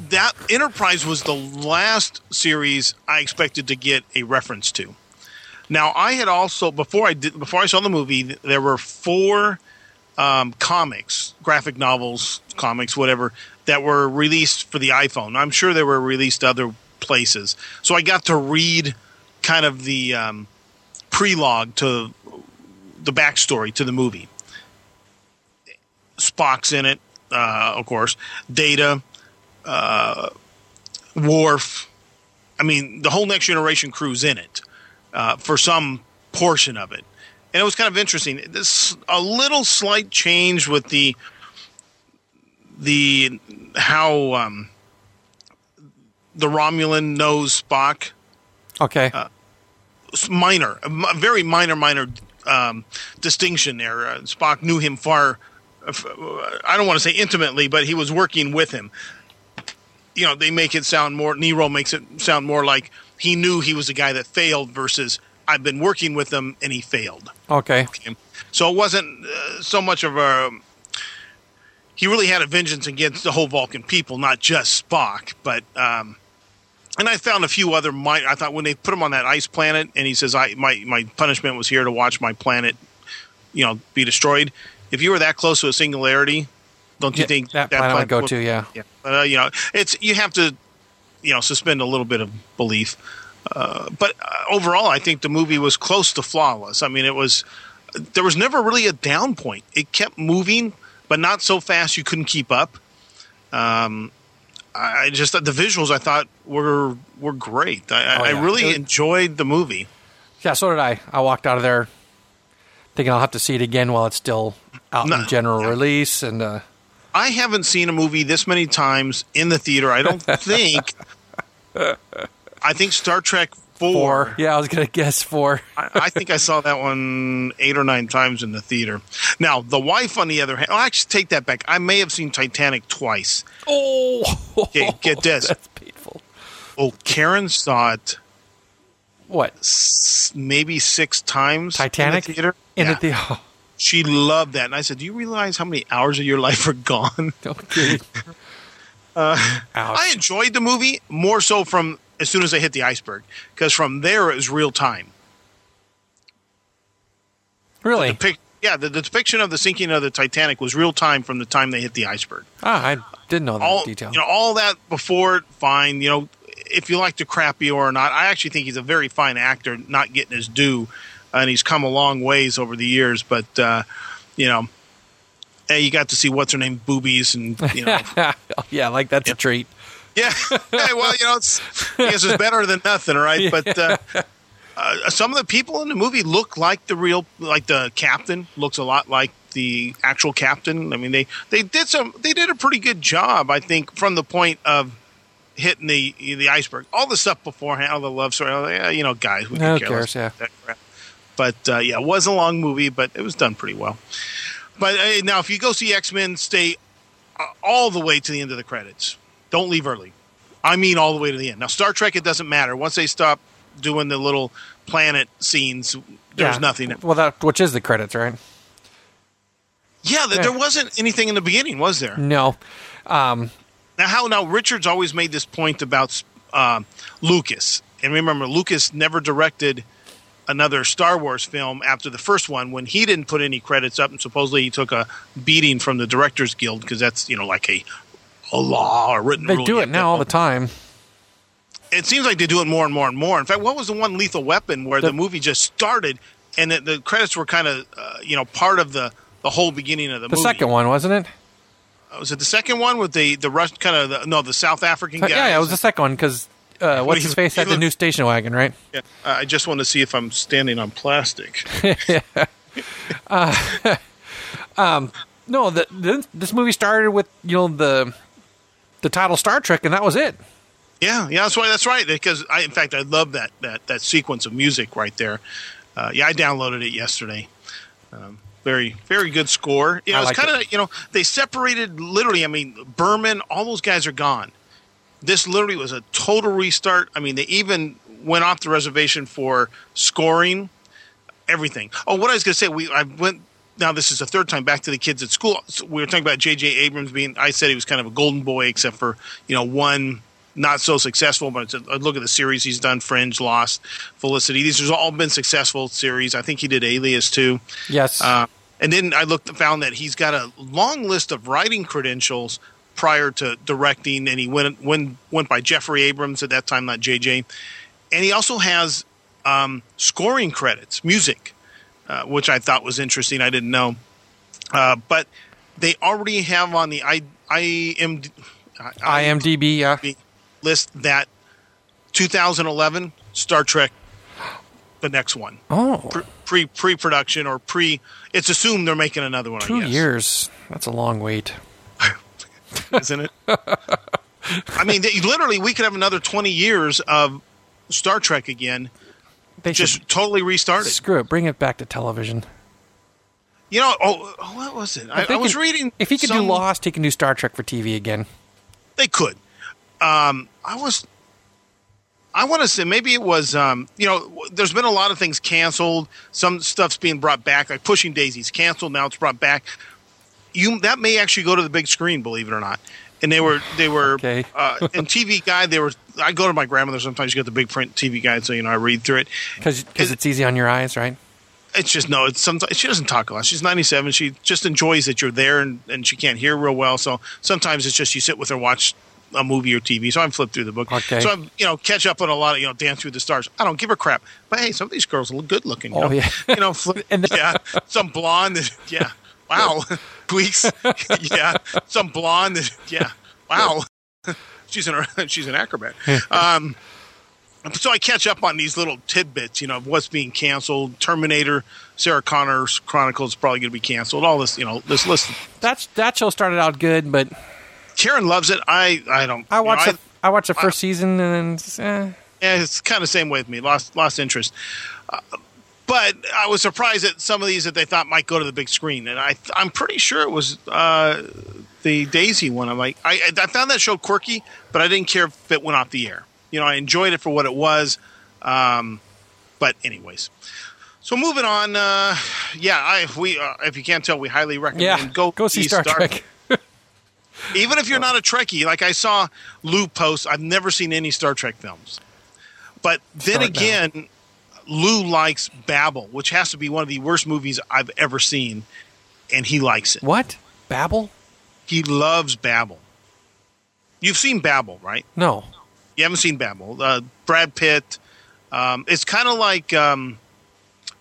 That Enterprise was the last series I expected to get a reference to. Now, I had also before I did before I saw the movie, there were four um, comics, graphic novels, comics, whatever, that were released for the iPhone. I'm sure there were released other places. So I got to read kind of the um, prelogue to the backstory to the movie. Spock's in it, uh, of course. Data, uh, Worf. I mean, the whole Next Generation crew's in it uh, for some portion of it, and it was kind of interesting. This a little slight change with the the how um, the Romulan knows Spock. Okay. It's minor, very minor, minor um, distinction there. Uh, Spock knew him far. uh, I don't want to say intimately, but he was working with him. You know, they make it sound more. Nero makes it sound more like he knew he was a guy that failed versus I've been working with him and he failed. okay. So it wasn't uh, so much of a. He really had a vengeance against the whole Vulcan people, not just Spock. But um, and I found a few other. Mi- I thought when they put him on that ice planet, and he says, "I my my punishment was here to watch my planet, you know, be destroyed." If you were that close to a singularity, don't you Yeah, think that planet I'd go would- to, yeah. yeah, uh, you know, it's you have to, you know, suspend a little bit of belief. Uh, but uh, overall, I think the movie was close to flawless. I mean, it was there was never really a down point. It kept moving, but not so fast you couldn't keep up. Um, I just thought the visuals I thought were were great. I, Oh, I really was- enjoyed the movie. Yeah, so did I. I walked out of there thinking I'll have to see it again while it's still out No. in general release. And uh, I haven't seen a movie this many times in the theater. I don't think. I think Star Trek Four. four. Yeah, I was gonna guess four. I, I think I saw that one eight or nine times in the theater. Now, the wife, on the other hand, I'll actually take that back. I may have seen Titanic twice. Oh, Okay, get this. That's painful. Oh, Karen saw it What? s- maybe six times. Titanic in the theater. In Yeah. the theater. She loved that, and I said, "Do you realize how many hours of your life are gone?" Okay. Uh. I enjoyed the movie more so from as soon as I hit the iceberg because from there it was real time. really? Pic- yeah, the, the depiction of the sinking of the Titanic was real time from the time they hit the iceberg. Ah, I didn't know that all detail. you know, all that before fine. You know, if you like the crappy or not, I actually think he's a very fine actor, not getting his due, and he's come a long ways over the years. But uh, you know, hey, you got to see what's her name, boobies, and you know, yeah, like that's a treat. Yeah. hey, well, you know, it's I guess it's better than nothing, right? But uh, uh, some of the people in the movie look like the real, like the captain looks a lot like the actual captain. I mean, they they did some, they did a pretty good job, I think, from the point of hitting the the iceberg. All the stuff beforehand, all the love story, yeah, you know, guys, we Who could cares, yeah. that crap. But uh, yeah, it was a long movie, but it was done pretty well. But uh, now, if you go see X Men, stay uh, all the way to the end of the credits. Don't leave early. I mean, all the way to the end. Now, Star Trek, it doesn't matter. Once they stop doing the little planet scenes, there's Yeah. nothing. Well, that which is the credits, right? Yeah, th- there wasn't anything in the beginning, was there? No. Now, how now? Richards always made this point about um Lucas, and remember, Lucas never directed another Star Wars film after the first one when he didn't put any credits up, and supposedly he took a beating from the Directors Guild because that's you know like a a law or written They rule. do it now all the time. It seems like they do it more and more and more. In fact, what was the one Lethal Weapon where the, The- movie just started and the, the credits were kind of uh, you know part of the the whole beginning of the, movie. The movie? second one, wasn't it? was it the second one with the the Rush kind of the, no the South African guy? Yeah, yeah, it was the second one because uh, what's his face had the new station wagon, right? Yeah. Uh, I just want to see if I'm standing on plastic. No, the, the, this movie started with you know the the title Star Trek, and that was it. yeah, yeah, that's right. That's right. Because I, in fact, I love that that that sequence of music right there. Uh, yeah, I downloaded it yesterday. Um, very, very good score. You know, I it's kind of you know they separated literally. I mean, Berman, all those guys are gone. This literally was a total restart. I mean, they even went off the reservation for scoring everything. Oh, what I was going to say, we I went. Now this is the third time back to the kids at school. So we were talking about J.J. Abrams being. I said he was kind of a golden boy, except for you know one not so successful. But it's a, a look at the series he's done: Fringe, Lost, Felicity. These have all been successful series. I think he did Alias too. Yes. Uh, and then I looked found that he's got a long list of writing credentials prior to directing, and he went went went by Jeffrey Abrams at that time, not JJ. And he also has um, scoring credits, music, uh, which I thought was interesting. I didn't know, uh, but they already have on the I, IMD, IMDb, yeah. list that 2011 Star Trek, the next one Oh, pre pre production or pre. It's assumed they're making another one. Two years. That's a long wait. isn't it? I mean, they, literally, we could have another twenty years of Star Trek again, They just totally restarted. screw it. Bring it back to television. You know, oh, oh, what was it? I, I was can- reading. If he could do Lost, he can do Star Trek for TV again. they could. Um, I was. I want to say maybe it was. Um, you know, there's been a lot of things canceled. Some stuff's being brought back, like Pushing Daisies canceled. Now it's brought back. You that may actually go to the big screen, believe it or not. And they were they were Okay. uh, in TV guide. They were. I go to my grandmother sometimes. You get the big print TV guide, so you know I read through it. Because Is- it's easy on your eyes, right? It's just no. It's sometimes she doesn't talk a lot. She's 97. She just enjoys that you're there, and, and she can't hear real well. So sometimes it's just you sit with her, watch a movie or TV. So I'm flip through the book. Okay. So I'm you know catch up on a lot of you know Dance Through the Stars. I don't give a crap. But hey, some of these girls look good looking. You Oh, know? yeah. You know, flip, And the- yeah, some blonde. Yeah. Wow. Tweaks. yeah. Some blonde. that- Yeah. Wow. she's an she's an acrobat. um, so I catch up on these little tidbits, you know, of what's being canceled. Terminator, Sarah Connor's Chronicles probably going to be canceled. All this, you know, this list. That's that show started out good, but Karen loves it. I I don't. I watched you know, the, I watched the first season and then, eh. Yeah, it's kind of the same way with me. Lost lost interest. Uh, but I was surprised at some of these that they thought might go to the big screen, and I I'm pretty sure it was uh, the Daisy one. I'm like I I found that show quirky, but I didn't care if it went off the air. You know, I enjoyed it for what it was. Um, but anyways. So moving on, uh, yeah, I, we uh, if you can't tell, we highly recommend yeah, go go see Star, Trek. Even if you're not a Trekkie, like I saw Lou post, I've never seen any Star Trek films. But then Start again, now. Lou likes Babel, which has to be one of the worst movies I've ever seen, and he likes it. What? Babel? He loves Babel. You've seen Babel, right? No. You haven't seen Babel. Uh, Brad Pitt. Um, it's kind of like um,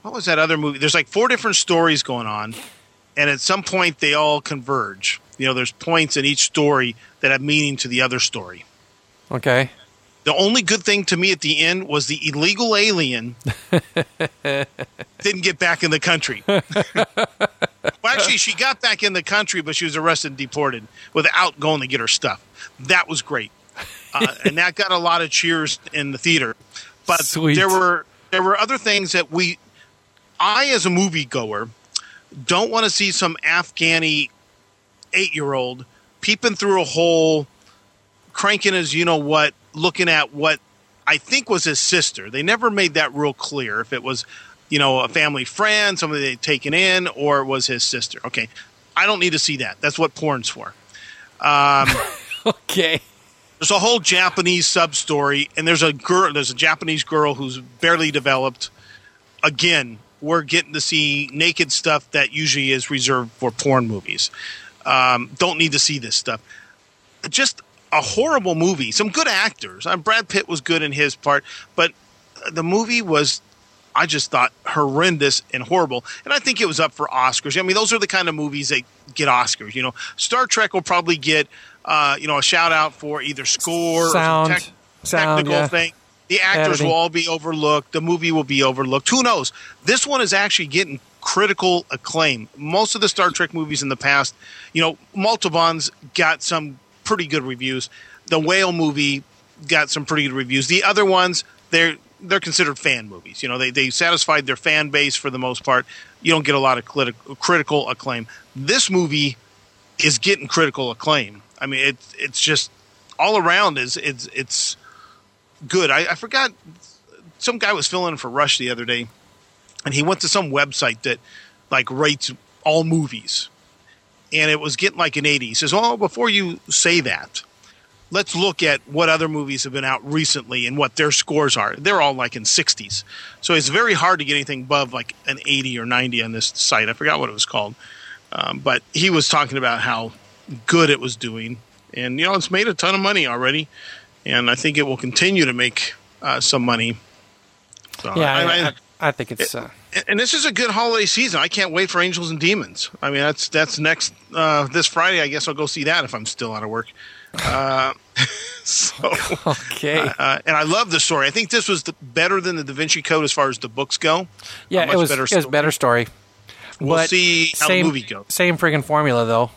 what was that other movie? There's like four different stories going on, and at some point they all converge. You know, there's points in each story that have meaning to the other story. Okay. The only good thing to me at the end was the illegal alien didn't get back in the country. well, actually, she got back in the country, but she was arrested and deported without going to get her stuff. That was great, uh, and that got a lot of cheers in the theater. But Sweet. there were there were other things that we, I as a moviegoer, don't want to see some Afghani eight year old peeping through a hole, cranking his you know what, looking at what I think was his sister. They never made that real clear if it was, you know, a family friend, somebody they'd taken in, or it was his sister. Okay. I don't need to see that. That's what porn's for. Um, okay. There's a whole Japanese sub story, and there's a girl. There's a Japanese girl who's barely developed. Again, we're getting to see naked stuff that usually is reserved for porn movies. Um, don't need to see this stuff. Just a horrible movie. Some good actors. Uh, Brad Pitt was good in his part, but the movie was, I just thought, horrendous and horrible. And I think it was up for Oscars. I mean, those are the kind of movies that get Oscars. You know, Star Trek will probably get, uh, you know, a shout out for either score sound, or tech, sound, technical yeah. thing. The actors Editing. will all be overlooked. The movie will be overlooked. Who knows? This one is actually getting critical acclaim. Most of the Star Trek movies in the past, you know, Multibon's got some pretty good reviews. The Whale movie got some pretty good reviews. The other ones, they're they're considered fan movies. You know, they they satisfied their fan base for the most part. You don't get a lot of crit- critical acclaim. This movie is getting critical acclaim. I mean, it's it's just all around is it's it's good. I, I forgot some guy was filling in for Rush the other day, and he went to some website that like rates all movies, and it was getting like an eighty. He says, "Oh, before you say that." Let's look at what other movies have been out recently and what their scores are. They're all like in 60s. So it's very hard to get anything above like an 80 or 90 on this site. I forgot what it was called. Um, but he was talking about how good it was doing. And, you know, it's made a ton of money already. And I think it will continue to make uh, some money. So Yeah, I- I, I- I, think it's. Uh, and this is a good holiday season. I can't wait for Angels and Demons. I mean, that's that's next uh, this Friday. I guess I'll go see that if I'm still out of work. Uh, so, okay. uh, and I love the story. I think this was the, better than the Da Vinci Code as far as the books go. yeah, it much was. better it was story. better story. We'll but see how same, the movie goes. Same friggin' formula though.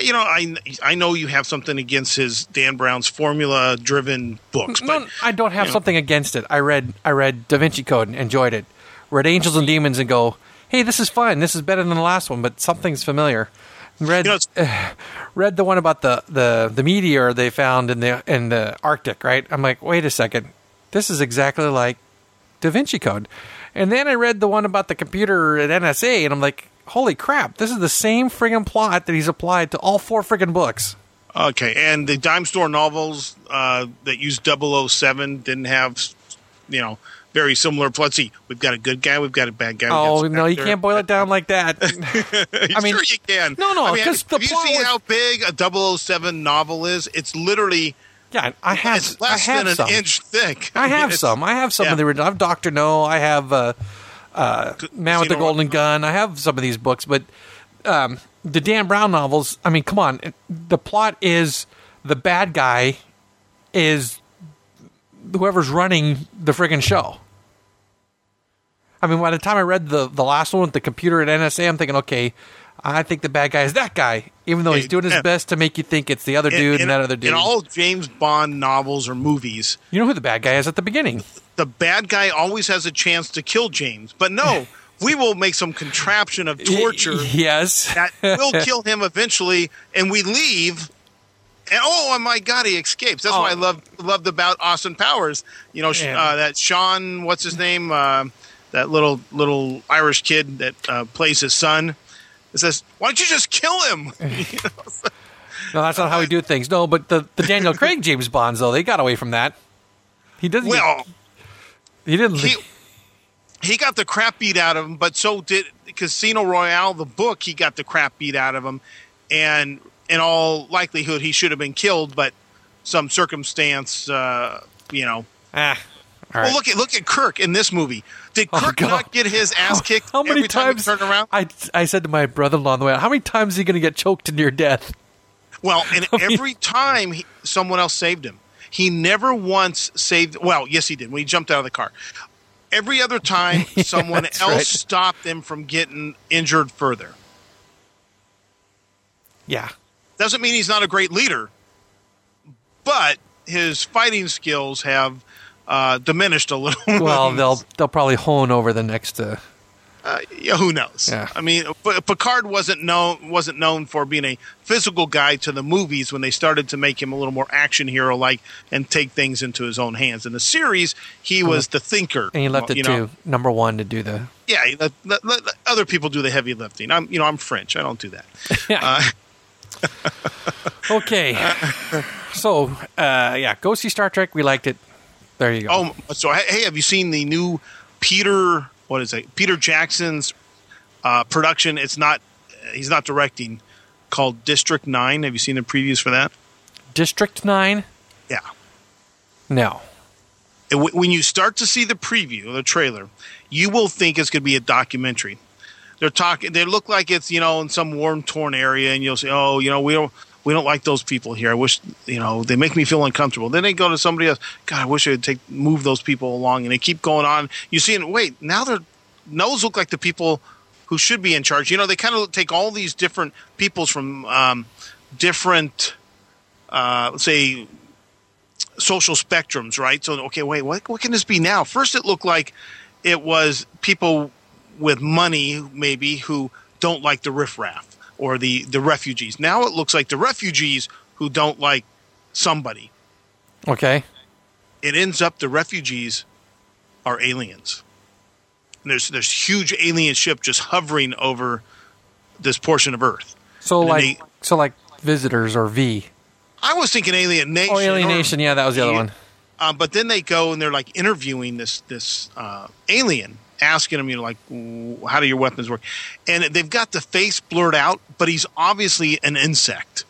You know, I I know you have something against his Dan Brown's formula driven books, but No, I don't have you know. something against it. I read I read Da Vinci Code and enjoyed it. Read Angels and Demons and go, hey, this is fun. This is better than the last one, but something's familiar. Read You know, it's- read the one about the, the, the meteor they found in the in the Arctic. Right? I'm like, wait a second, this is exactly like Da Vinci Code. And then I read the one about the computer at NSA, and I'm like, holy crap, this is the same friggin' plot that he's applied to all four friggin' books. Okay, and the dime store novels uh, that used 007 didn't have, you know, very similar. Let's see, we've got a good guy, we've got a bad guy. Oh no, you can't boil it down like that. I mean, sure you can. No, no, I mean, the you see was- how big a 007 novel is? It's literally yeah, I have. it's I less have than an some. inch thick. I mean, have some. I have some yeah. of the original. I have Doctor No. I have uh, uh, Man with the Golden Gun. I have some of these books, but um, the Dan Brown novels. I mean, come on. The plot is the bad guy is whoever's running the friggin' show. I mean, by the time I read the the last one with the computer at NSA, I'm thinking, okay, I think the bad guy is that guy, even though he's doing his best to make you think it's the other dude and that other dude. In all James Bond novels or movies, you know who the bad guy is at the beginning. The bad guy always has a chance to kill James. But no, we will make some contraption of torture Yes. that will kill him eventually, and we leave. And oh my God, he escapes. That's Oh. what I love loved about Austin Powers. You know, uh, that Sean, what's his name? Uh, that little little Irish kid that uh, plays his son. It says, "Why don't you just kill him?" You know, so- No, that's not how we do things. No, but the, the Daniel Craig James Bonds though, they got away from that. He doesn't. well, he didn't. he he got the crap beat out of him, but so did Casino Royale, the book. He got the crap beat out of him, and in all likelihood, he should have been killed, but some circumstance, uh, you know. ah, right. Well, look at look at Kirk in this movie. Did Oh, Kirk God. not get his ass kicked how many every time times he turned around? I I said to my brother-in-law on the way out, how many times is he going to get choked to near death? Well, and I mean- every time he, someone else saved him, he never once saved. Well, yes, he did when he jumped out of the car. Every other time, someone that's else right. stopped him from getting injured further. Yeah. Doesn't mean he's not a great leader, but his fighting skills have uh, diminished a little. Well, they'll they'll probably hone over the next. Uh, uh, yeah, who knows? Yeah. I mean, P- Picard wasn't known wasn't known for being a physical guy to the movies when they started to make him a little more action hero like and take things into his own hands. In the series, he was the thinker, and he left Well, it know, to number one to do the. Yeah, let, let, let other people do the heavy lifting. I'm you know I'm French. I don't do that. Uh, Okay. so uh, yeah, go see Star Trek. We liked it. There you go. oh, so hey, have you seen the new Peter? What is it? Peter Jackson's uh, production. It's not. He's not directing. Called District Nine. Have you seen the previews for that? District Nine. Yeah. No. it- when you start to see the preview, the trailer, you will think it's going to be a documentary. They're talking. They look like it's you know in some warm torn area, and you'll say, "Oh, you know, we don't we don't like those people here. I wish you know they make me feel uncomfortable." Then they go to somebody else. God, I wish I would take move those people along, and they keep going on. You see, and wait, now their nose look like the people who should be in charge. You know, they kind of take all these different peoples from um, different, uh, say, social spectrums, right? So, okay, wait, what, what can this be now? First, it looked like it was people with money, maybe, who don't like the riffraff or the, the refugees. Now it looks like the refugees who don't like somebody. Okay. It ends up the refugees are aliens. And there's there's huge alien ship just hovering over this portion of Earth. So And like they- so like visitors or V. I was thinking Alien Nation. Oh, Alien Nation. Yeah, that was the other one. Um, but then they go and they're like interviewing this this uh, alien, asking him, you know, like, how do your weapons work? And they've got the face blurred out, but he's obviously an insect.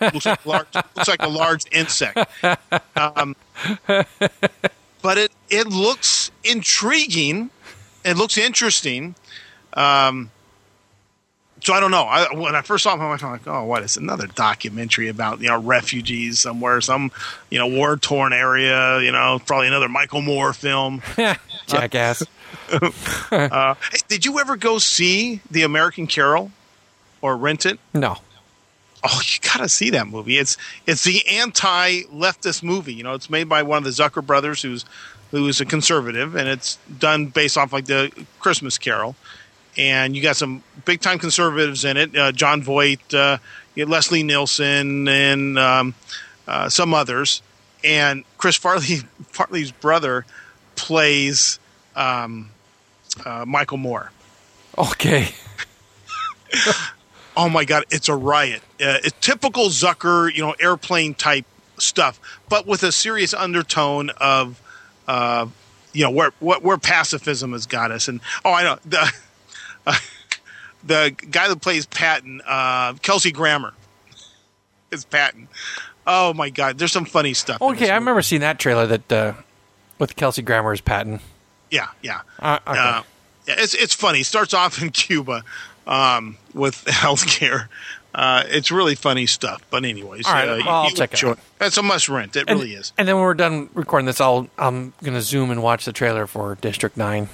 looks like large, looks like a large insect. Um, but it it looks intriguing. It looks interesting. Um, so I don't know. I, when I first saw him, I'm like, oh, what is another documentary about you know refugees somewhere, some you know war torn area? You know, probably another Michael Moore film. Jackass. hey, did you ever go see The American Carol or rent it? no. Oh, you gotta see that movie. It's it's the anti leftist movie. You know, it's made by one of the Zucker brothers, who's who's a conservative, and it's done based off like the Christmas Carol. And you got some big time conservatives in it. Uh, Jon Voight, uh, Leslie Nielsen, and um, uh, some others. And Chris Farley, Farley's brother, plays um, uh, Michael Moore. Okay. oh my god, it's a riot. Uh, it's typical Zucker, you know, airplane type stuff, but with a serious undertone of, uh, you know, where, where where pacifism has got us. And oh, I know the uh, the guy that plays Patton, uh, Kelsey Grammer, is Patton. Oh my god, there's some funny stuff. Okay, I remember seeing that trailer that uh, with Kelsey Grammer as Patton. Yeah, yeah. Uh, okay. Uh, yeah, it's it's funny. It starts off in Cuba um, with healthcare, Uh, it's really funny stuff. But anyways, All right, uh, well, I'll check it out. That's a must rent. It And, really is. and then when we're done recording this, I'll I'm gonna zoom and watch the trailer for District Nine.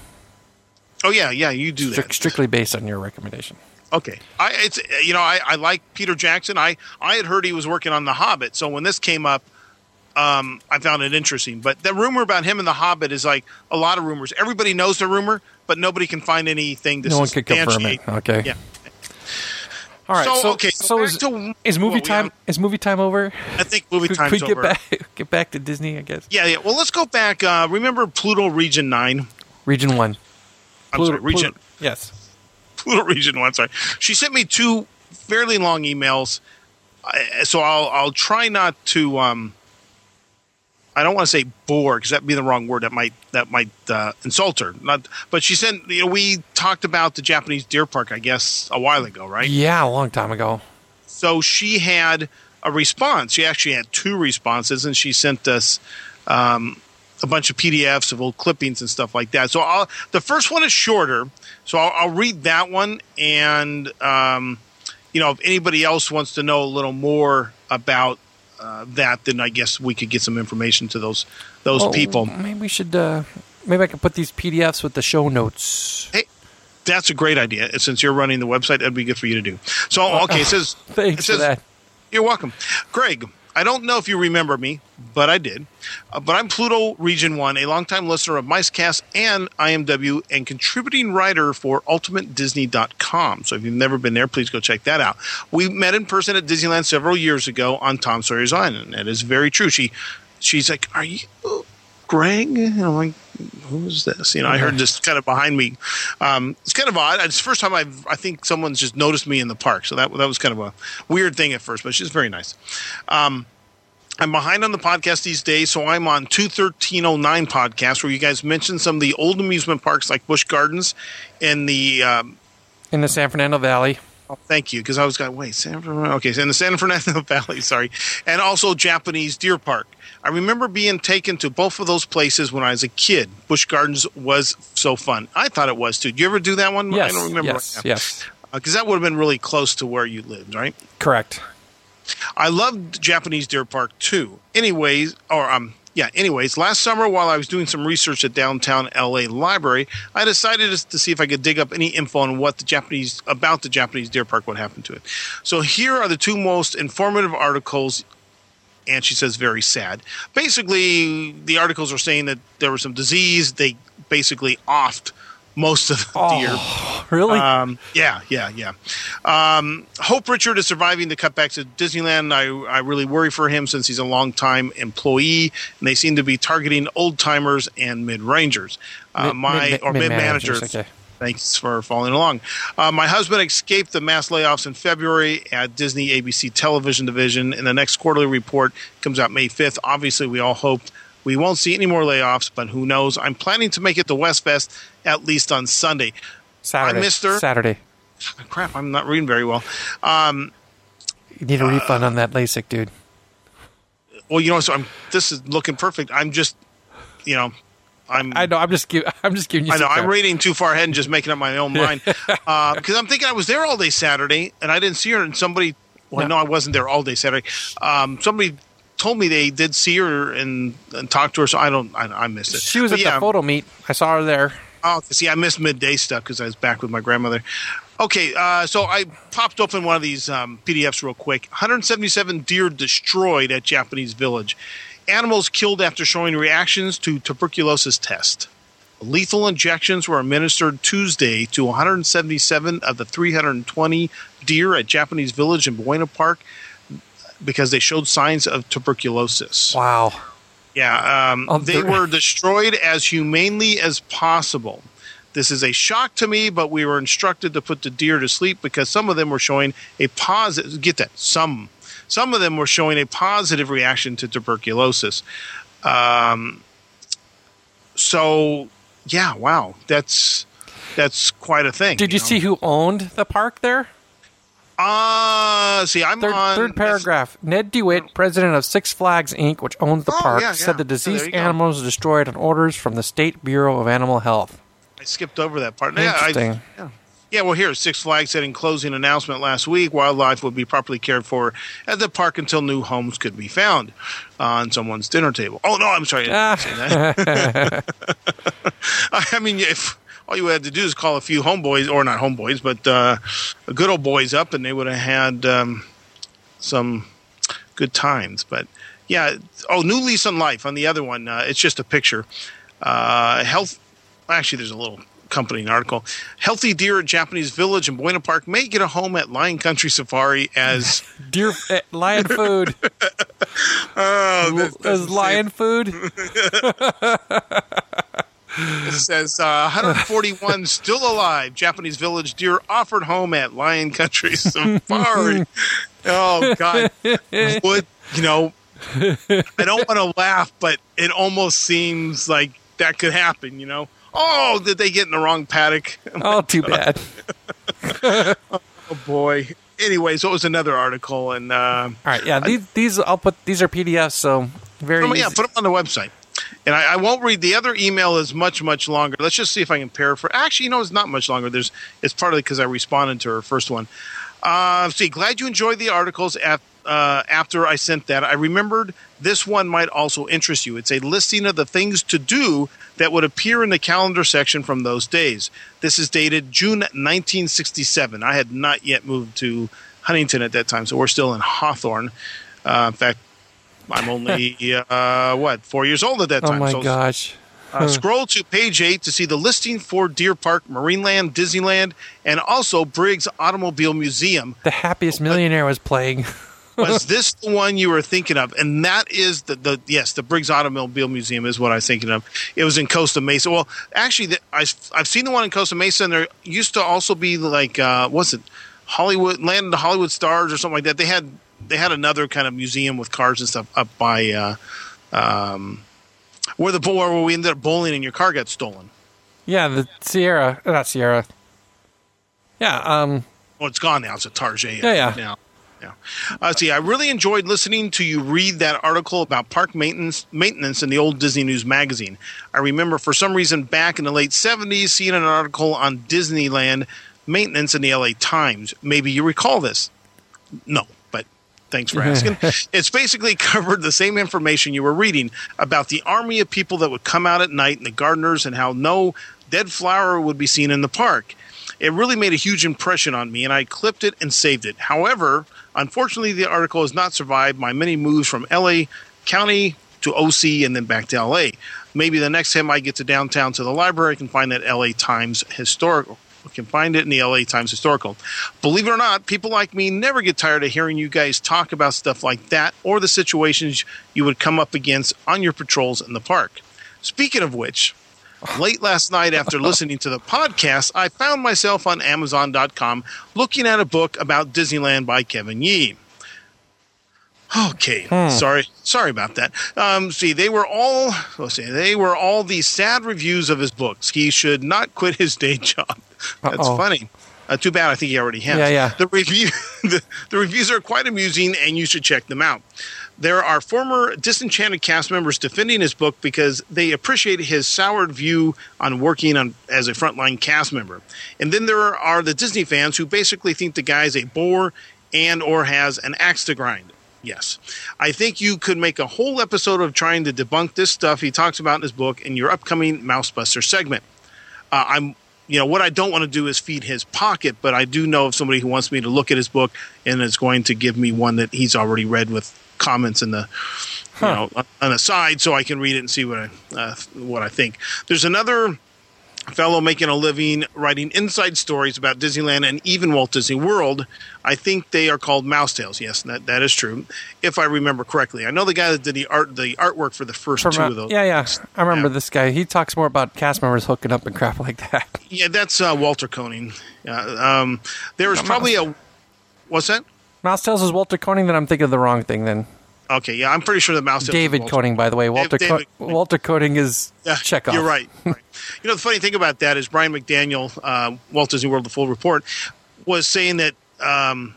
Oh yeah, yeah, you do Stric- that. strictly based on your recommendation. Okay, I it's you know I, I like Peter Jackson. I I had heard he was working on The Hobbit, so when this came up, um, I found it interesting. But the rumor about him and The Hobbit is like a lot of rumors. Everybody knows the rumor, but nobody can find anything to no one could confirm it. Okay. Yeah. All right. So, So, okay, so, so is, to is movie time? have- Is movie time over? I think movie time's could we get over. back get back to Disney? I guess. Yeah, yeah. Well, let's go back. Uh, remember Pluto Region Nine? Region One. I'm sorry, Region Yes. Pluto Region One. Sorry, she sent me two fairly long emails, so I'll I'll try not to. Um, I don't want to say bore because that'd be the wrong word. That might that might uh, insult her. Not, but she said you know we talked about the Japanese deer park. I guess a while ago, right? Yeah, a long time ago. So she had a response. She actually had two responses, and she sent us um, a bunch of PDFs of old clippings and stuff like that. So I'll, the first one is shorter, so I'll, I'll read that one. And um, you know, if anybody else wants to know a little more about uh, that, then I guess we could get some information to those those Well, people. Maybe we should. Uh, maybe I could put these PDFs with the show notes. Hey, that's a great idea. Since you're running the website, that'd be good for you to do. So okay, it says Thanks it for that. You're welcome. Greg, I don't know if you remember me, but I did. Uh, but I'm Pluto Region 1, a longtime listener of MiceCast and IMW, and contributing writer for UltimateDisney.com. So if you've never been there, please go check that out. We met in person at Disneyland several years ago on Tom Sawyer's Island. And that is very true. She, She's like, Are you Greg? And I'm like, Who's this? You know, I heard this kind of behind me. Um, it's kind of odd. It's the first time I've, I think someone's just noticed me in the park. So that, that was kind of a weird thing at first, but she's very nice. Um, I'm behind on the podcast these days, so I'm on 21309 podcast where you guys mentioned some of the old amusement parks like Busch Gardens and the um, In the San Fernando Valley. oh, thank you because I was going wait San Fernando okay in the San Fernando Valley sorry and also Japanese Deer Park. I remember being taken to both of those places when I was a kid. Busch Gardens was so fun. I thought it was too. Did you ever do that one? Yes. I don't remember. yes. right yes. because that would have been really close to where you lived, right? Correct. I loved Japanese Deer Park too. Anyways, or um, yeah. Anyways, last summer while I was doing some research at downtown LA Library, I decided to see if I could dig up any info on what the Japanese about the Japanese Deer Park would happen to it. So here are the two most informative articles. And she says, very sad. Basically, the articles are saying that there was some disease. They basically offed most of the deer. Oh, really? Um, yeah, yeah, yeah. Um, Hope Richard is surviving the cutbacks at Disneyland. I, I really worry for him since he's a longtime employee, and they seem to be targeting old timers and mid rangers. Uh, my mid- or mid mid-managers, managers. okay. Thanks for following along. Uh, my husband escaped the mass layoffs in February at Disney ABC Television Division, and the next quarterly report comes out May 5th. Obviously, we all hope we won't see any more layoffs, but who knows? I'm planning to make it to West Fest at least on Sunday. Saturday. I missed her. Saturday. Crap, I'm not reading very well. Um, You need a refund on that LASIK, dude. well, you know, so I'm. This is looking perfect. I'm just, you know, I'm. I know. I'm just giving. I'm just giving you. I know I'm reading too far ahead and just making up my own mind because I'm thinking I was there all day Saturday and I didn't see her and somebody. Well, No. no, I wasn't there all day Saturday. Um, somebody told me they did see her and, and talk to her, so I don't. I, I missed it. She was But at yeah, the photo meet. I saw her there. Oh, see, I missed midday stuff because I was back with my grandmother. Okay, uh, so I popped open one of these um, PDFs real quick. 177 deer destroyed at Japanese village. Animals killed after showing reactions to tuberculosis test. Lethal injections were administered Tuesday to 177 of the 320 deer at Japanese village in Buena Park because they showed signs of tuberculosis. Wow. Yeah, um, Oh, they were destroyed as humanely as possible. This is a shock to me, but we were instructed to put the deer to sleep because some of them were showing a positive. Get that? Some, some of them were showing a positive reaction to tuberculosis. Um, so, yeah, wow, that's that's quite a thing. Did you know? see who owned the park there? Uh, see, I'm Third, on third paragraph. Ned DeWitt, president of Six Flags Inc., which owns the Oh, park, yeah, yeah. said the So there go. animals were destroyed on orders from the State Bureau of Animal Health. I skipped over that part. Yeah, I, Interesting. yeah. Yeah, well, here Six Flags said in closing announcement last week, wildlife would be properly cared for at the park until new homes could be found on someone's dinner table. Oh no, I'm sorry. I, didn't say that. I mean, if all you had to do is call a few homeboys, or not homeboys, but uh, good old boys up, and they would have had um, some good times. But yeah, oh, new lease on life on the other one. Uh, it's just a picture. Uh, health. Actually, there's a little accompanying article. Healthy deer at Japanese village in Buena Park may get a home at Lion Country Safari as Deer uh, lion food. oh, as lion food. It says uh, 141 still alive. Japanese village deer offered home at Lion Country Safari. oh God, would you know? I don't want to laugh, but it almost seems like that could happen. You know? Oh, did they get in the wrong paddock? Oh, too bad. Oh boy. Anyway, so it was another article, and uh, All right, yeah. These these I'll put these are PDFs, so very Oh, yeah, easy. put them on the website. And I, I won't read the other email is much much longer. Let's just see if I can paraphrase. Actually, you know, it's not much longer. There's it's partly because I responded to her first one. Uh, see, glad you enjoyed the articles at, uh, after I sent that. I remembered this one might also interest you. It's a listing of the things to do that would appear in the calendar section from those days. This is dated June 1967. I had not yet moved to Huntington at that time, so we're still in Hawthorne. Uh, in fact, I'm only uh, what four years old at that time. oh time. my so gosh. uh, scroll to page eight to see the listing for Deer Park, Marineland, Disneyland, and also Briggs Automobile Museum. The happiest millionaire was playing. Was this the one you were thinking of? And that is the, the yes, the Briggs Automobile Museum is what I was thinking of. It was in Costa Mesa. Well, actually, the, I, I've seen the one in Costa Mesa, and there used to also be like uh, what's it, Hollywood Land of the Hollywood Stars or something like that. They had they had another kind of museum with cars and stuff up by uh, um, where the where we ended up bowling and your car got stolen. yeah, the Sierra, not Sierra. Yeah, um, Well, it's gone now. It's a Target. Yeah, yeah. Now. Yeah. Uh, see, I really enjoyed listening to you read that article about park maintenance maintenance in the old Disney News magazine. I remember for some reason back in the late 70s seeing an article on Disneyland maintenance in the LA Times. Maybe you recall this. No, but thanks for asking. it's basically covered the same information you were reading about the army of people that would come out at night and the gardeners and how no dead flower would be seen in the park. It really made a huge impression on me, and I clipped it and saved it. However, unfortunately, the article has not survived my many moves from LA County to OC and then back to LA. Maybe the next time I get to downtown to the library, I can find that LA Times historical. I can find it in the LA Times historical. Believe it or not, people like me never get tired of hearing you guys talk about stuff like that or the situations you would come up against on your patrols in the park. Speaking of which, late last night after listening to the podcast, I found myself on Amazon.com looking at a book about Disneyland by Kevin Yee. Okay, sorry, sorry about that. Um, see, they were all let's see, they were all the sad reviews of his books. He should not quit his day job. That's Uh-oh. funny. Uh, too bad. I think he already has. Yeah, yeah. The review, the, the reviews are quite amusing, and you should check them out. There are former Disenchanted cast members defending his book because they appreciate his soured view on working on as a frontline cast member. And then there are the Disney fans who basically think the guy is a bore and or has an axe to grind. Yes. I think you could make a whole episode of trying to debunk this stuff he talks about in his book in your upcoming Mousebuster segment. Uh, I'm you know what I don't want to do is feed his pocket, but I do know of somebody who wants me to look at his book and is going to give me one that he's already read with comments in the you know on the side, so I can read it and see what I uh, what I think. There's another fellow making a living writing inside stories about Disneyland and even Walt Disney World. I think they are called Mouse Tales. Yes, that that is true, if I remember correctly. I know the guy that did the art the artwork for the first from, two of those. yeah, yeah. I remember Yeah. this guy. He talks more about cast members hooking up and crap like that. Yeah, that's uh, Walter Koenig. Uh, um, there was probably a what's that? Mouse Tales is Walter Koenig, then I'm thinking of the wrong thing. Then Okay, yeah, I'm pretty sure the mouse. Tales David Koenig, by the way. Walter David- Co- Walter Koenig is Yeah, Chekov. You're right. right. you know, the funny thing about that is Brian McDaniel, uh, Walt Disney World: The Full Report, was saying that um,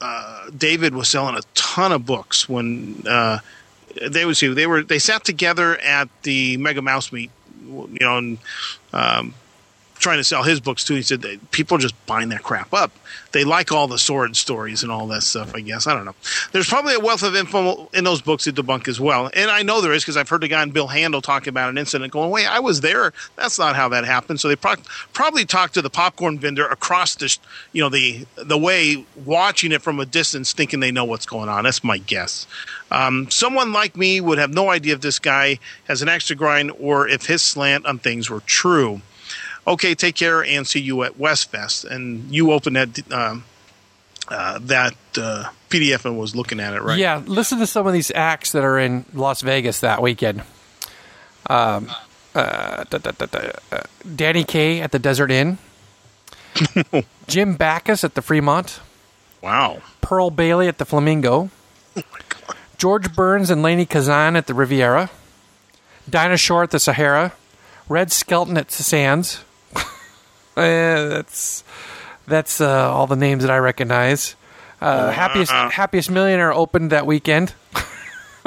uh, David was selling a ton of books when uh, they was they were they sat together at the Mega Mouse Meet, you know, and um, trying to sell his books too. He said people are just buying that crap up. They like all the sword stories and all that stuff. I guess I don't know. There's probably a wealth of info in those books to debunk as well, and I know there is because I've heard a guy in Bill Handel talking about an incident, going, "Wait, I was there. That's not how that happened." So they pro- probably talked to the popcorn vendor across the, you know, the the way, watching it from a distance, thinking they know what's going on. That's my guess. Um, someone like me would have no idea if this guy has an extra grind or if his slant on things were true. Okay, take care and see you at Westfest. And you opened that um, uh, that uh, PDF and was looking at it, right? Yeah, listen to some of these acts that are in Las Vegas that weekend. Um, uh, da, da, da, uh, Danny Kaye at the Desert Inn. Jim Backus at the Fremont. Wow. Pearl Bailey at the Flamingo. George Burns and Lainie Kazan at the Riviera. Dinah Shore at the Sahara. Red Skelton at the Sands. Eh, that's that's uh, all the names that I recognize. Uh, happiest happiest millionaire opened that weekend.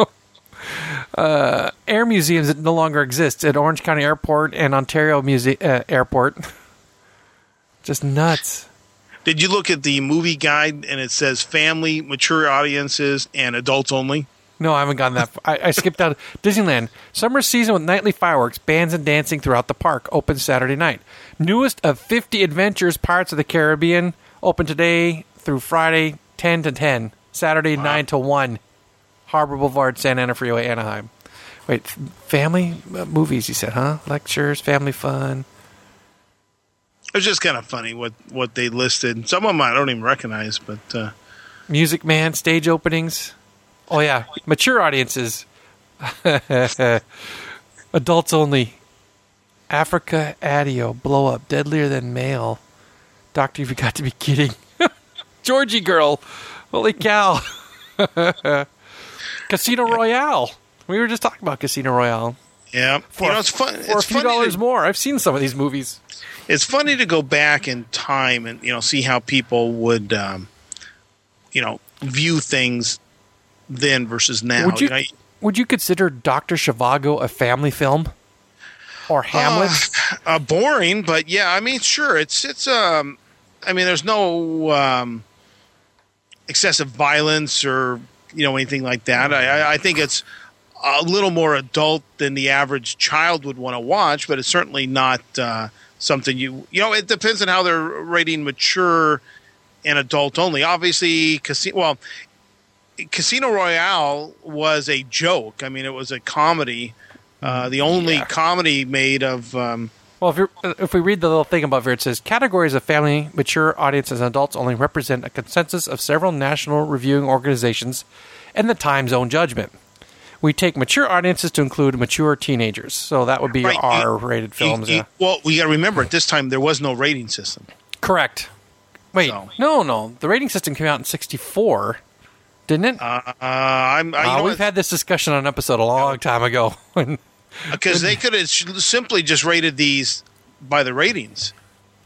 uh, air museums that no longer exist at Orange County Airport and Ontario Muse- uh, Airport. Just nuts. Did you look at the movie guide and it says family, mature audiences, and adults only? No, I haven't gotten that. Far. I, I skipped out. Disneyland summer season with nightly fireworks, bands, and dancing throughout the park. Open Saturday night. Newest of fifty adventures, Pirates of the Caribbean. Open today through Friday, ten to ten. Saturday nine to one. Harbor Boulevard, Santa Ana Freeway, Anaheim. Wait, family uh, movies? You said, huh? Lectures, family fun. It was just kind of funny what, what they listed. Some of them I don't even recognize, but uh, Music Man, stage openings. Oh yeah, mature audiences. Adults only. Africa Addio, blow up, deadlier than male. Doctor, you've got to be kidding. Georgy Girl, holy cow. Casino Royale. We were just talking about Casino Royale. yeah, For, you know it's fun. for it's a few dollars to, more. I've seen some of these movies. It's funny to go back in time and you know see how people would um, you know view things then versus now. Would you, know, would you consider Doctor Zhivago a family film? Or Hamlet? uh, boring, but yeah, I mean, sure, it's it's um, I mean, there's no um, excessive violence or you know anything like that. I, I- I think it's a little more adult than the average child would want to watch, but it's certainly not uh, something you you know. It depends on how they're rating mature and adult only. Obviously, casino well. Casino Royale was a joke. I mean, it was a comedy. Uh, the only Yeah. comedy made of um, Well, if, you're, if we read the little thing above here, it says categories of family, mature audiences, and adults only represent a consensus of several national reviewing organizations and the Times own judgment. We take mature audiences to include mature teenagers, so that would be Right, R-rated films. you- yeah. well, we got to remember at this time there was no rating system. Correct. Wait, So- no, no. The rating system came out in '64, didn't it? Uh, I'm I, Uh, know we've had this discussion on an episode a long time ago. Because they could have simply just rated these by the ratings.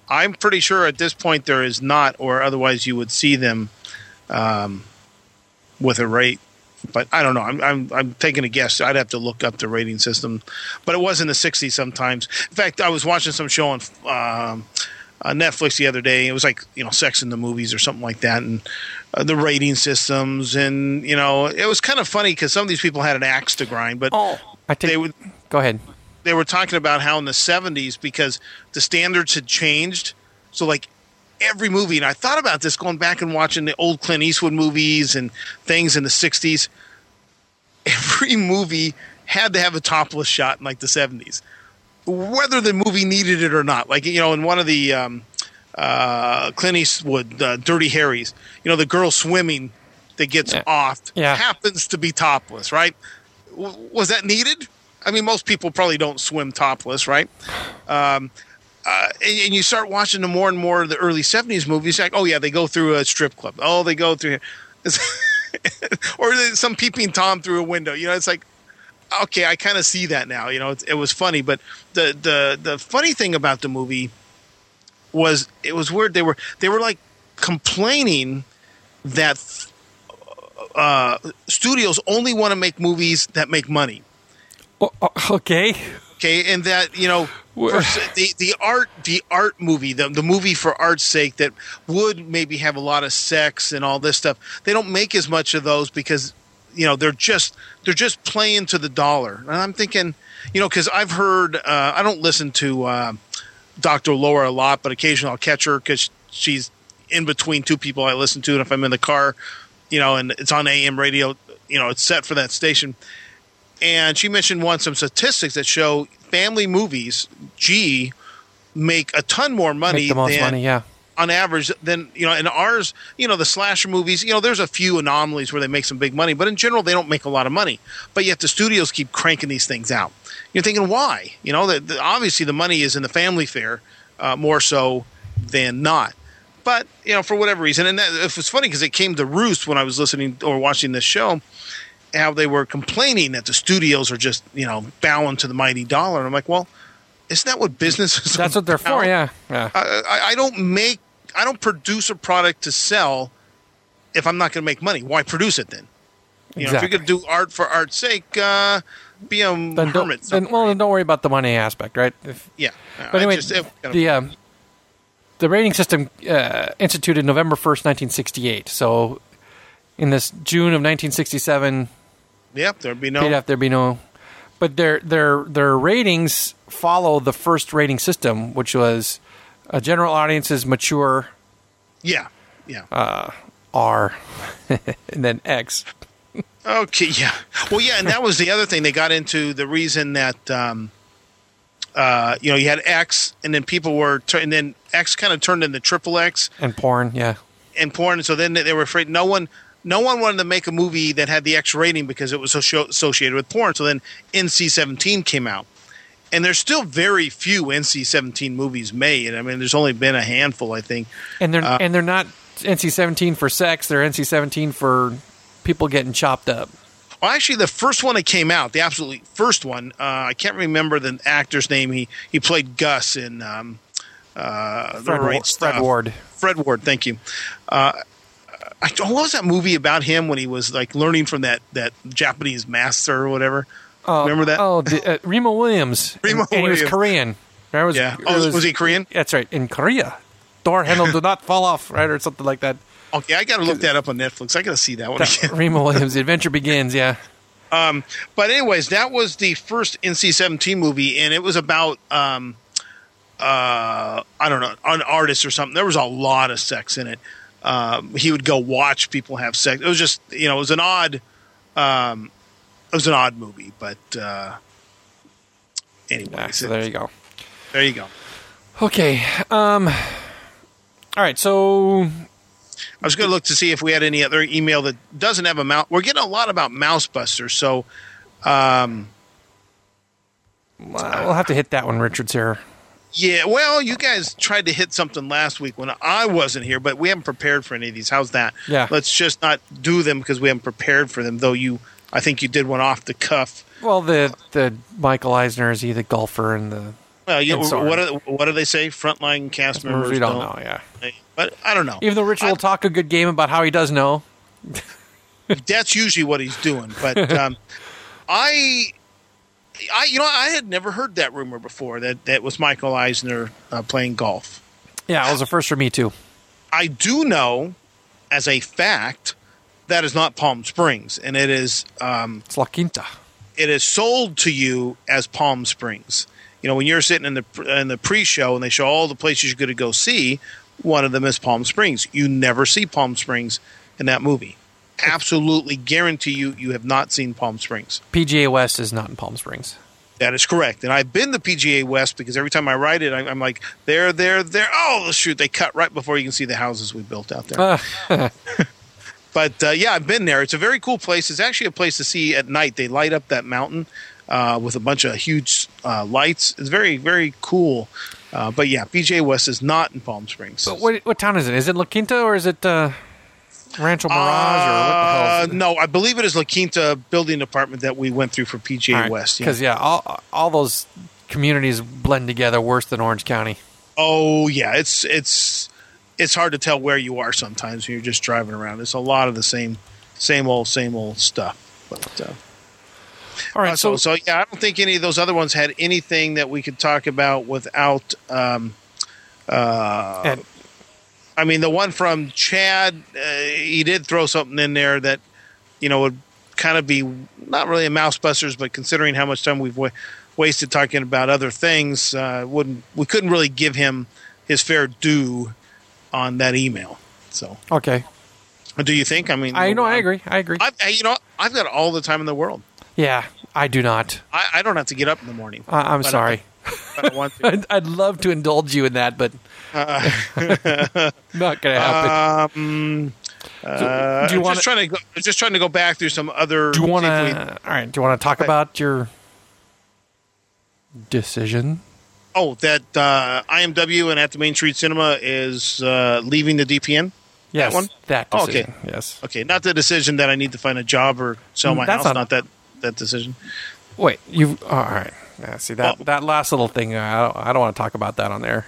I'm pretty sure at this point there is not, or otherwise you would see them um, with a rate. But I don't know. I'm, I'm I'm taking a guess. I'd have to look up the rating system, but it was in the '60s sometimes. In fact, I was watching some show on um, on Netflix the other day. It was like you know, Sex in the Movies or something like that, and uh, the rating systems, and you know, it was kind of funny because some of these people had an axe to grind, but oh, I take. they would go ahead. they were talking about how in the 70s because the standards had changed so like every movie and i thought about this going back and watching the old clint eastwood movies and things in the 60s every movie had to have a topless shot in like the 70s whether the movie needed it or not like you know in one of the um, uh, clint eastwood uh, dirty harry's you know the girl swimming that gets Yeah. off Yeah. happens to be topless right W- was that needed I mean, most people probably don't swim topless, right? Um, uh, and, and you start watching the more and more of the early '70s movies, like, oh yeah, they go through a strip club. Oh, they go through, or some peeping tom through a window. You know, it's like, okay, I kind of see that now. You know, it, it was funny, but the the the funny thing about the movie was it was weird. They were they were like complaining that uh, studios only want to make movies that make money. Oh, oh, okay. Okay, and that you know for the the art the art movie the the movie for art's sake that would maybe have a lot of sex and all this stuff. They don't make as much of those because you know they're just they're just playing to the dollar. And I'm thinking, you know, because I've heard uh, I don't listen to uh, Dr. Laura a lot, but occasionally I'll catch her because she's in between two people I listen to, and if I'm in the car, you know, and it's on AM radio, you know, it's set for that station. And she mentioned once some statistics that show family movies, G, make a ton more money Make the most than money, yeah. On average than you know in ours you know the slasher movies you know there's a few anomalies where they make some big money but in general they don't make a lot of money. But yet the studios keep cranking these things out. You're thinking why? You know that obviously the money is in the family fare uh, more so than not. But you know for whatever reason and that, it was funny because it came to roost when i was listening or watching this show how they were complaining that the studios are just you know bowing to the mighty dollar. And i'm like well isn't that what business is That's what they're for, yeah. Yeah. I, I don't make I don't produce a product to sell if I'm not going to make money. Why produce it then? You know, if you're going to do art for art's sake, uh, be a Then hermit. then, well, then don't worry about the money aspect, right? If, yeah. but anyway, the um, the rating system uh, instituted November first, nineteen sixty eight. So in this June of nineteen sixty seven, yep, there'd be no. they'd have there be no. But their their their ratings follow the first rating system, which was a general audiences mature Yeah, yeah. Uh, R, and then X. Okay, yeah. Well, yeah, and that was the other thing they got into. The reason that um, uh, you know you had X, and then people were, tur- and then X kind of turned into triple X, and porn, yeah. and porn. So then they were afraid no one, no one wanted to make a movie that had the X rating because it was associ- associated with porn. So then NC-17 came out, and there's still very few NC-17 movies made. I mean, there's only been a handful, I think. And they're Uh, and they're not NC seventeen for sex. They're NC seventeen for people getting chopped up. Well, actually, the first one that came out, the absolutely first one, uh, I can't remember the actor's name. He he played Gus in um, uh, Fred, right. Fred Ward. Fred Ward, thank you. Uh, I, what was that movie about him when he was like learning from that that Japanese master or whatever? Oh, Remember that? Oh, uh, Remo Williams. Remo and he was Korean. Was, Yeah. Oh, was he Korean? That's right. In Korea, door handle do not fall off, right, or something like that. Okay, I got to look that up on Netflix. I got to see that one That, again. Remo Williams. The adventure begins. Yeah. But anyways, that was the first NC-17 movie, and it was about um, uh, I don't know, an artist or something. There was a lot of sex in it. Um, he would go watch people have sex. It was just you know, it was an odd, um, it was an odd movie. But uh, anyways, Yeah, so there you go. there you go. Okay. Um. All right. So I was going to look to see if we had any other email that doesn't have a mouse. We're getting a lot about Mouse Busters, so um, we'll have to hit that one, Richards here. Yeah, well, you guys tried to hit something last week when I wasn't here, but we haven't prepared for any of these. How's that? Yeah. Let's just not do them because we haven't prepared for them. Though you, I think you did one off the cuff. Well, the the Michael Eisner is he the golfer and the Well, you I'm what do, what do they say? Frontline cast members we don't know. Yeah. But I don't know. Even though Richard will talk a good game about how he does know. That's usually what he's doing. But um, I, I, you know, I had never heard that rumor before that that was Michael Eisner uh, playing golf. Yeah, it was a first for me too. I do know, as a fact, that is not Palm Springs, and it is um, It's La Quinta. it is sold to you as Palm Springs. You know, when you're sitting in the in the pre-show and they show all the places you're going to go see, one of them is Palm Springs. You never see Palm Springs in that movie. Absolutely guarantee you, you have not seen Palm Springs. PGA West is not in Palm Springs. That is correct. And I've been to PGA West because every time I ride it, I'm, I'm like, there, there, there. Oh, shoot! They cut right before you can see the houses we built out there. But uh, yeah, I've been there. It's a very cool place. It's actually a place to see at night. They light up that mountain uh, with a bunch of huge uh, lights. It's very, very cool. Uh, but yeah, PGA West is not in Palm Springs. But what what town is it? Is it La Quinta or is it uh, Rancho Mirage or what the hell? Uh, no, I believe it is La Quinta building department that we went through for PGA West. Yeah. Because yeah, all all those communities blend together worse than Orange County. Oh yeah, it's it's it's hard to tell where you are sometimes when you're just driving around. It's a lot of the same same old same old stuff. But uh, All right, Uh, so, so, so yeah, I don't think any of those other ones had anything that we could talk about without. Um, uh, I mean, the one from Chad, uh, he did throw something in there that you know would kind of be not really a mouse busters, but considering how much time we've wa- wasted talking about other things, uh, wouldn't we couldn't really give him his fair due on that email. So, okay. do you think? I mean, I know. I agree. I agree. I, I- you know, I've got all the time in the world. yeah, I do not. I, I don't have to get up in the morning. I, I'm But I- sorry. I want to. I'd, I'd love to indulge you in that, but not going to happen. Um, uh, do you I'm wanna- just trying to go, just trying to go back through some other. do you want see if we- to? All right. Do you want to talk about your decision? Oh, that uh, IMW and at the Main Street Cinema is uh, leaving the DPN. Yes, one? that Oh, okay. Yes. Okay, not the decision that I need to find a job or sell my Mm, That's house. not- Not, that that decision. Wait, you oh, all right? Yeah, see that Oh. that last little thing. uh, I don't, I don't want to talk about that on there.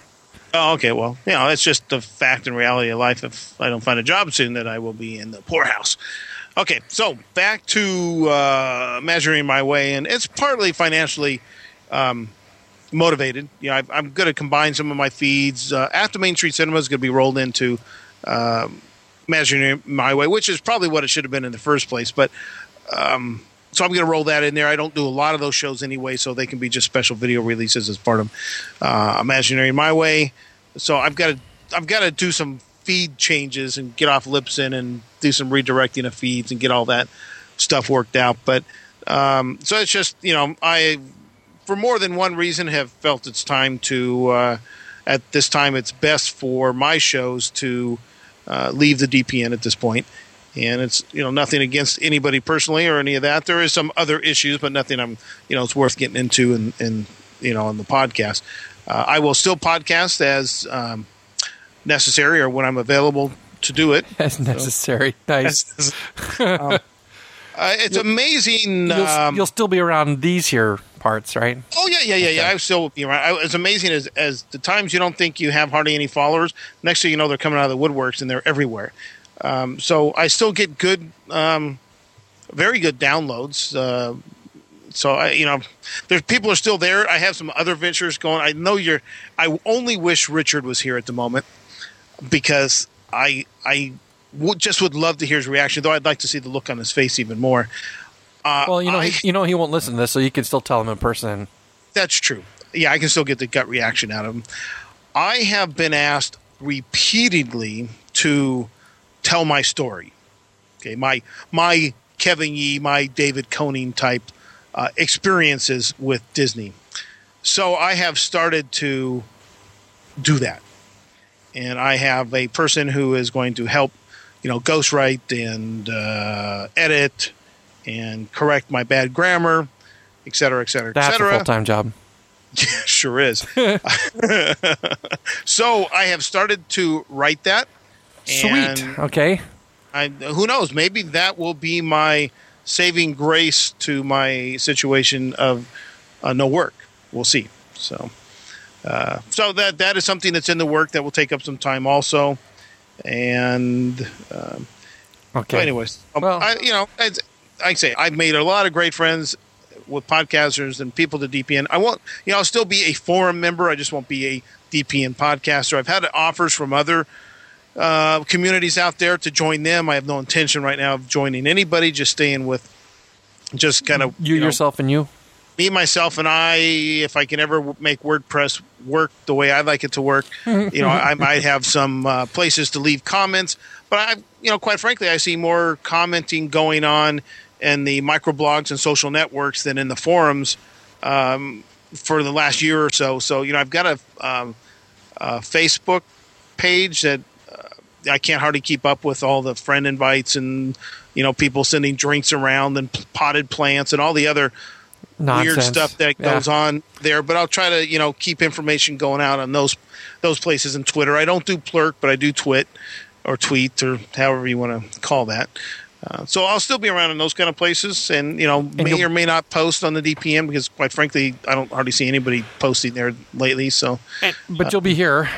Oh, okay. Well, you know, it's just the fact and reality of life. If I don't find a job soon, that I will be in the poorhouse. Okay, so back to uh, measuring my way, and it's partly financially um, motivated. You know, I've, I'm going to combine some of my feeds. Uh, After Main Street Cinema is going to be rolled into um, measuring my way, which is probably what it should have been in the first place. But um, so I'm going to roll that in there. I don't do a lot of those shows anyway, so they can be just special video releases as part of uh, Imagineering My Way. So I've got to I've got to do some feed changes and get off Libsyn and do some redirecting of feeds and get all that stuff worked out. But um, so it's just you know I for more than one reason have felt it's time to uh, at this time it's best for my shows to uh, leave the DPN at this point. And it's you know nothing against anybody personally or any of that. There is some other issues, but nothing I'm you know it's worth getting into and and you know on the podcast. Uh, I will still podcast as um, necessary or when I'm available to do it. As necessary. Nice. Um, uh, it's amazing. You'll, um, you'll still be around these here parts, right? Oh yeah, yeah, yeah, yeah. I still you know, I, it's amazing as as the times you don't think you have hardly any followers. Next thing you know, they're coming out of the woodworks and they're everywhere. Um, so I still get good, um, very good downloads. Uh, so I, you know, there's people are still there. I have some other ventures going. I know you're. I only wish Richard was here at the moment because I I would just would love to hear his reaction. Though I'd like to see the look on his face even more. Uh, Well, you know, I- he, you know, he won't listen to this, so you can still tell him in person. That's true. Yeah, I can still get the gut reaction out of him. I have been asked repeatedly to tell my story. Okay, my my Kevin Yee, my David Koenig type uh, experiences with Disney. So I have started to do that, and I have a person who is going to help, you know, ghostwrite and uh, edit and correct my bad grammar, et cetera, et cetera, et That's a full time job. sure is. so I have started to write that. Sweet. Okay. I, who knows? Maybe that will be my saving grace to my situation of uh, no work. We'll see. So, uh, so that that is something that's in the work that will take up some time also. And um, Okay. so anyways, um, Well- I, you know, as I say, I've made a lot of great friends with podcasters and people to DPN. I won't, you know, I'll still be a forum member. I just won't be a DPN podcaster. I've had offers from other uh, communities out there to join them. I have no intention right now of joining anybody. Just staying with, just kind of you, know, yourself and you. Me, myself, and I. If I can ever make WordPress work the way I like it to work, you know, I might have some uh, places to leave comments. But I, you know, quite frankly, I see more commenting going on in the microblogs and social networks than in the forums um, for the last year or so. So, you know, I've got a, um, a Facebook page that uh, I can't hardly keep up with all the friend invites and you know people sending drinks around and p- potted plants and all the other Nonsense. weird stuff that Yeah. goes on there. But I'll try to you know keep information going out on those those places and Twitter. I don't do Plurk, but I do Twit or Tweet or however you want to call that. Uh, so I'll still be around in those kind of places, and you know may or may not post on the DPN because quite frankly I don't hardly see anybody posting there lately. So And- but you'll be here.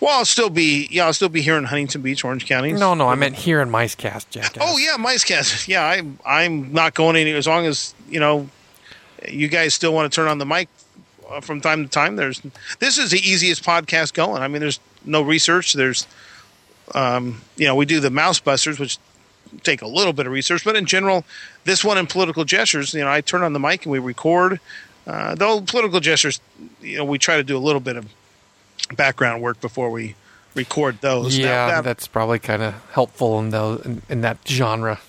Well, I'll still be yeah, I'll still be here in Huntington Beach, Orange County. No, no, I meant here in Micecast, Jack. Oh yeah, Micecast. Yeah, I I'm not going any as long as you know. You guys still want to turn on the mic uh, from time to time. There's this is the easiest podcast going. I mean, there's no research. There's um, you know we do the Mouse Busters, which take a little bit of research, but in general, this one in political gestures, you know, I turn on the mic and we record. Uh, though political gestures, you know, we try to do a little bit of background work before we record those. yeah, Now, that- that's probably kind of helpful in, those, in, in that genre.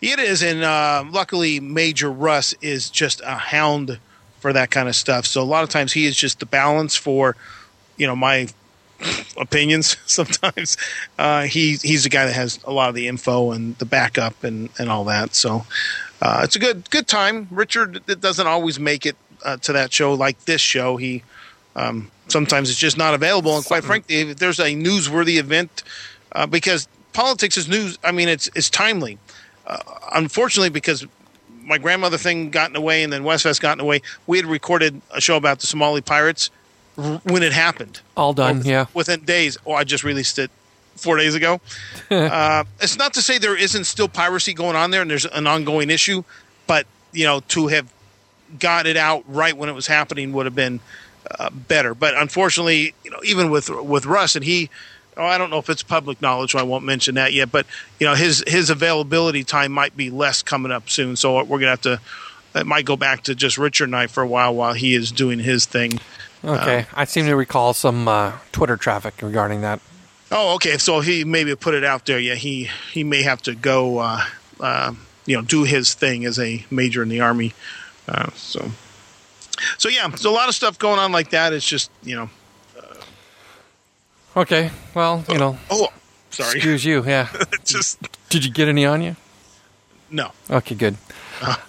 It is, and uh, luckily, Major Russ is just a hound for that kind of stuff. So a lot of times, he is just the balance for, you know, my opinions. Sometimes uh, he he's the guy that has a lot of the info and the backup and and all that. So uh, it's a good good time. Richard doesn't always make it uh, to that show like this show. He um, sometimes it's just not available. And quite frankly, if there's a newsworthy event, uh, because politics is news. I mean, it's it's timely. Uh, unfortunately, because my grandmother thing got in the way, and then Westfest got in the way, we had recorded a show about the Somali pirates r- when it happened. All done, Within- yeah. Within days. Oh, I just released it four days ago. uh, it's not to say there isn't still piracy going on there, and there's an ongoing issue, but you know, to have got it out right when it was happening would have been uh, better. But unfortunately, you know, even with with Russ and he, oh, I don't know if it's public knowledge, so I won't mention that yet. But you know, his his availability time might be less coming up soon, so we're gonna have to. It might go back to just Richard and I for a while while he is doing his thing. Okay, I seem to recall some uh, Twitter traffic regarding that. Oh, okay. So he maybe put it out there. Yeah, he he may have to go. Uh, uh, you know, do his thing as a major in the army. Uh, so, so yeah, there's a lot of stuff going on like that. It's just you know. Okay, well, you know, Oh, sorry. excuse you. Yeah. Just Did you get any on you? no. Okay, good.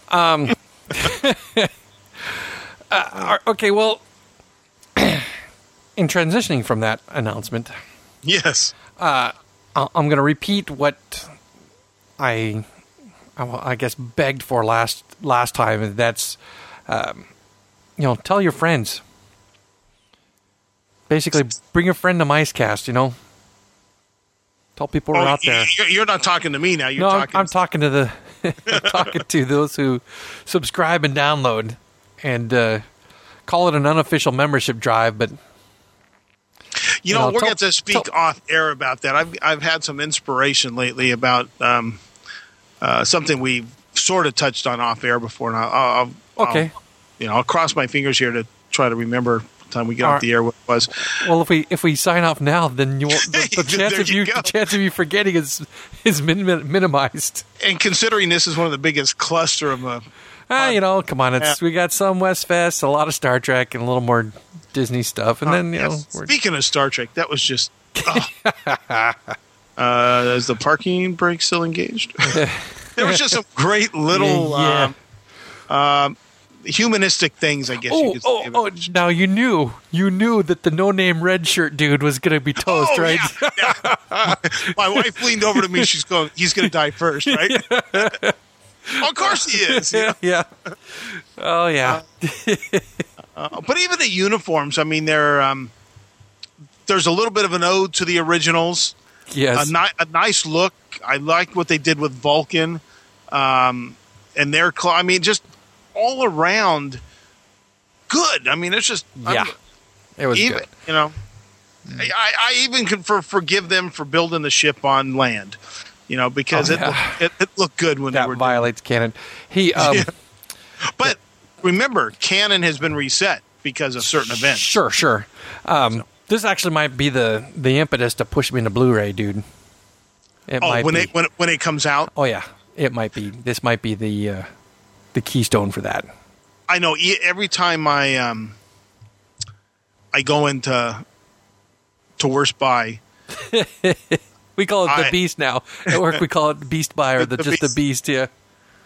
Um, uh, okay, well, in transitioning from that announcement, Yes. I- I'm going to repeat what I, I guess, begged for last last time. and That's, um, you know, tell your friends. Basically, bring a friend to Micecast. You know, tell people we're Oh, out there. You're, you're not talking to me now. You're no, I'm, talking. I'm talking to the I'm talking to those who subscribe and download, and uh, call it an unofficial membership drive. But you know, No, we're tell- going to speak tell- off air about that. I've I've had some inspiration lately about um, uh, something we sort of touched on off air before, and I'll, I'll I'll- okay, you know, I'll cross my fingers here to try to remember time we get All off the air what was. well if we if we sign off now, then you won't, the, the chance of you the chance of you forgetting is is min, min, minimized. And considering this is one of the biggest cluster of uh, Ah, you know, come on, it's Yeah. we got some West Fest, a lot of Star Trek, and a little more Disney stuff, and then you know, we're, speaking of Star Trek, that was just. oh. uh, is the parking brake still engaged? there was just some great little Yeah. um, humanistic things, I guess you Oh, could oh, say. oh! Now you knew, you knew that the no-name red shirt dude was going to be toast, Oh, right? yeah, yeah. My wife leaned over to me. She's going, "He's going to die first, right?" of course he is. you know? yeah. Oh yeah. Uh, but even the uniforms, I mean, they're um, there's a little bit of an ode to the originals. yes. A, ni- a nice look. I liked what they did with Vulcan, um, and their. Cl- I mean, just all around good. I mean, it's just I'm- yeah. It was even good. you know. I, I even can for, forgive them for building the ship on land, you know, because Oh, it, looked, it it looked good when they That were. doing violates canon. He um Yeah. But remember, canon has been reset because of certain events. sure, sure. Um this actually might be the the impetus to push me into Blu-ray, dude. It Oh, might when be. it when it, when it comes out, oh yeah. It might be. This might be the uh the keystone for that. I know every time I um I go into to worst buy, We call it the I- beast now. At work we call it beast buy or the, The just the beast, yeah.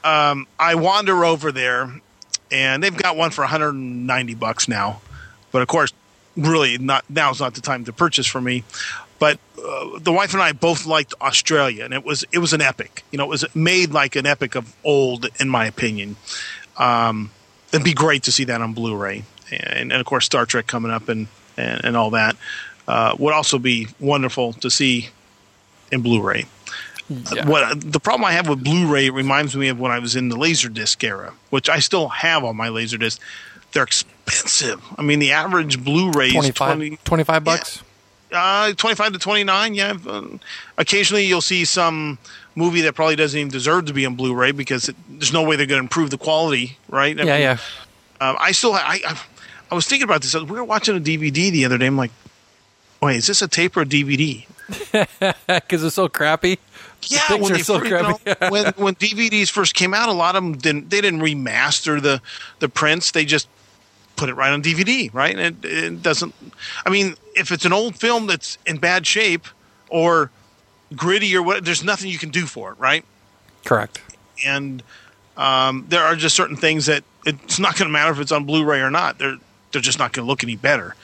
Um, I wander over there, and they've got one for 190 bucks now. But of course, really, not now's not the time to purchase for me. But uh, the wife and I both liked Australia, and it was it was an epic. You know, it was made like an epic of old, in my opinion. Um, it'd be great to see that on Blu-ray, and, and of course, Star Trek coming up and and, and all that. uh, would also be wonderful to see in Blu-ray. Yeah. What the problem I have with Blu-ray reminds me of when I was in the Laserdisc era, which I still have on my Laserdisc. They're expensive. I mean, the average Blu-ray is 25, 20, 25 bucks. Uh, 25 to 29, yeah. Um, occasionally you'll see some movie that probably doesn't even deserve to be on Blu-ray because it, there's no way they're going to improve the quality, right? I Yeah, mean, yeah. um, I still, I, I, I was thinking about this. We were watching a DVD the other day. I'm like, wait, is this a tape or a DVD? Because it's so crappy. Yeah, when they so fir- you know, crappy. when when DVDs first came out, a lot of them didn't. They didn't remaster the the prints. They just put it right on DVD, right? And it, it doesn't. I mean, if it's an old film that's in bad shape or gritty or what, there's nothing you can do for it, right? Correct. and um, there are just certain things that it's not going to matter if it's on Blu-ray or not. They're they're just not going to look any better.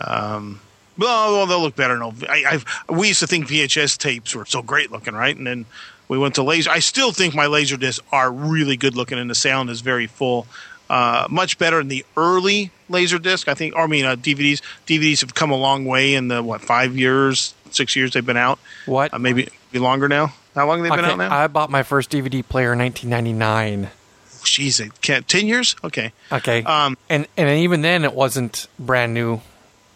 Um, well, well, they'll look better. No, I, I've, we used to think VHS tapes were so great looking, right? And then we went to laser. I still think my laser discs are really good looking, and the sound is very full. Uh, much better than the early laser disc. I think. Or I mean, uh, DVDs. DVDs have come a long way in the what five years, six years they've been out. What? Uh, maybe maybe longer now. How long have they been Okay, out now? I bought my first DVD player in 1999. Jeez, it can't, ten years? Okay. Okay. Um, and and even then, it wasn't brand new.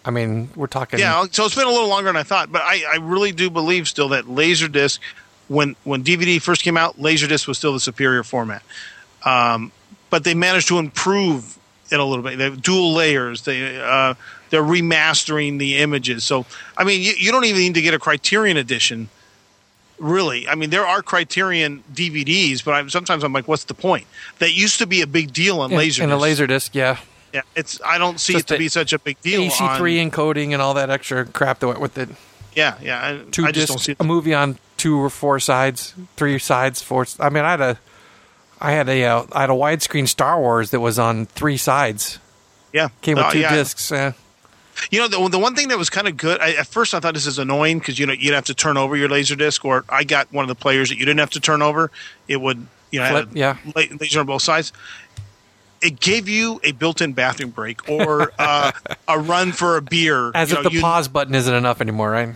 I mean, we're talking. Yeah, so it's been a little longer than I thought, but I, I really do believe still that Laserdisc, when when DVD first came out, Laserdisc was still the superior format. Um, but they managed to improve it a little bit. They have dual layers. They uh, they're remastering the images. So I mean, you, you don't even need to get a Criterion edition. Really, I mean, there are Criterion DVDs, but I, sometimes I'm like, what's the point? That used to be a big deal on Laserdisc. in a laser disc. Yeah. yeah, it's I don't see Just it to be such a big deal. AC3 on, encoding and all that extra crap that went with it. yeah, yeah. I, Two I just don't discs, see. a movie on two or four sides, three sides, four. I mean, I had a, I had a, uh, I had a widescreen Star Wars that was on three sides. Yeah, Came with Uh, two yeah. discs. Uh, You know, the, the one thing that was kind of good. I, at first, I thought this is annoying because you know you'd have to turn over your laser disc, or I got one of the players that you didn't have to turn over. It would, you know, Flip, had yeah. la- laser on both sides. It gave you a built-in bathroom break or uh, a run for a beer. as you if know, the you, pause button isn't enough anymore, right?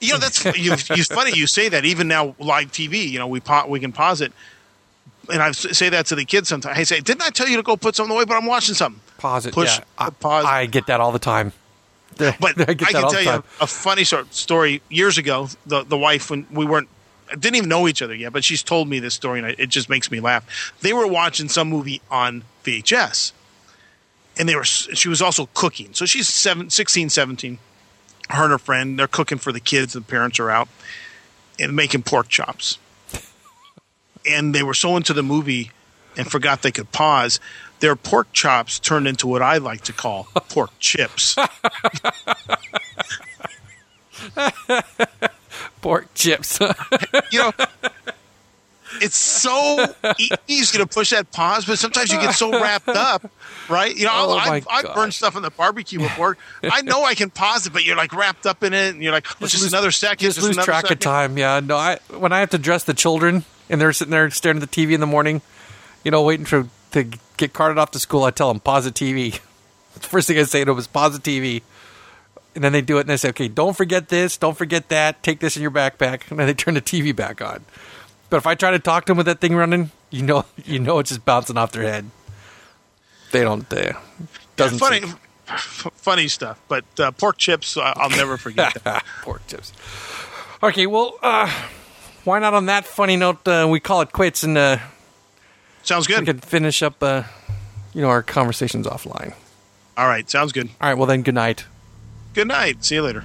You know, that's you, you, funny you say that. Even now, live TV, you know, we pa- we can pause it. And I say that to the kids sometimes. I say, "Didn't I tell you to go put something away?" But I'm watching something. Pause it. Push yeah. I, pause. I get that all the time. But I I, can tell you a, funny sort story. Years ago, the the wife when we weren't didn't even know each other yet, but she's told me this story, and I, it just makes me laugh. They were watching some movie on VHS, and they were. She was also cooking, so she's seven, 16, 17. Her and her friend, they're cooking for the kids. The parents are out and making pork chops, and they were so into the movie and forgot they could pause. Their pork chops turned into what I like to call pork chips. Pork chips. you know, it's so e- easy to push that pause, but sometimes you get so wrapped up, right? You know, Oh, I've, I've burned stuff on the barbecue before. I know I can pause it, but you're like wrapped up in it, and you're like, oh, just, lose- another second, just, just, lose another track second. of time. Yeah, no. I when I have to dress the children and they're sitting there staring at the TV in the morning, you know, waiting for to get carted off to school, I tell them pause the TV. The first thing I say to them is pause the TV, and then they do it and they say, okay, don't forget this, don't forget that, take this in your backpack, and then they turn the TV back on. But if I try to talk to them with that thing running, you know, you know, it's just bouncing off their head. They don't. Uh, doesn't Funny, f- funny stuff. But uh, pork chips, I'll never forget that. Pork chips. Okay, well, uh, why not on that funny note? Uh, we call it quits and uh, Sounds good. we could finish up, uh, you know, our conversations offline. All right, sounds good. All right, well then, good night. Good night. See you later.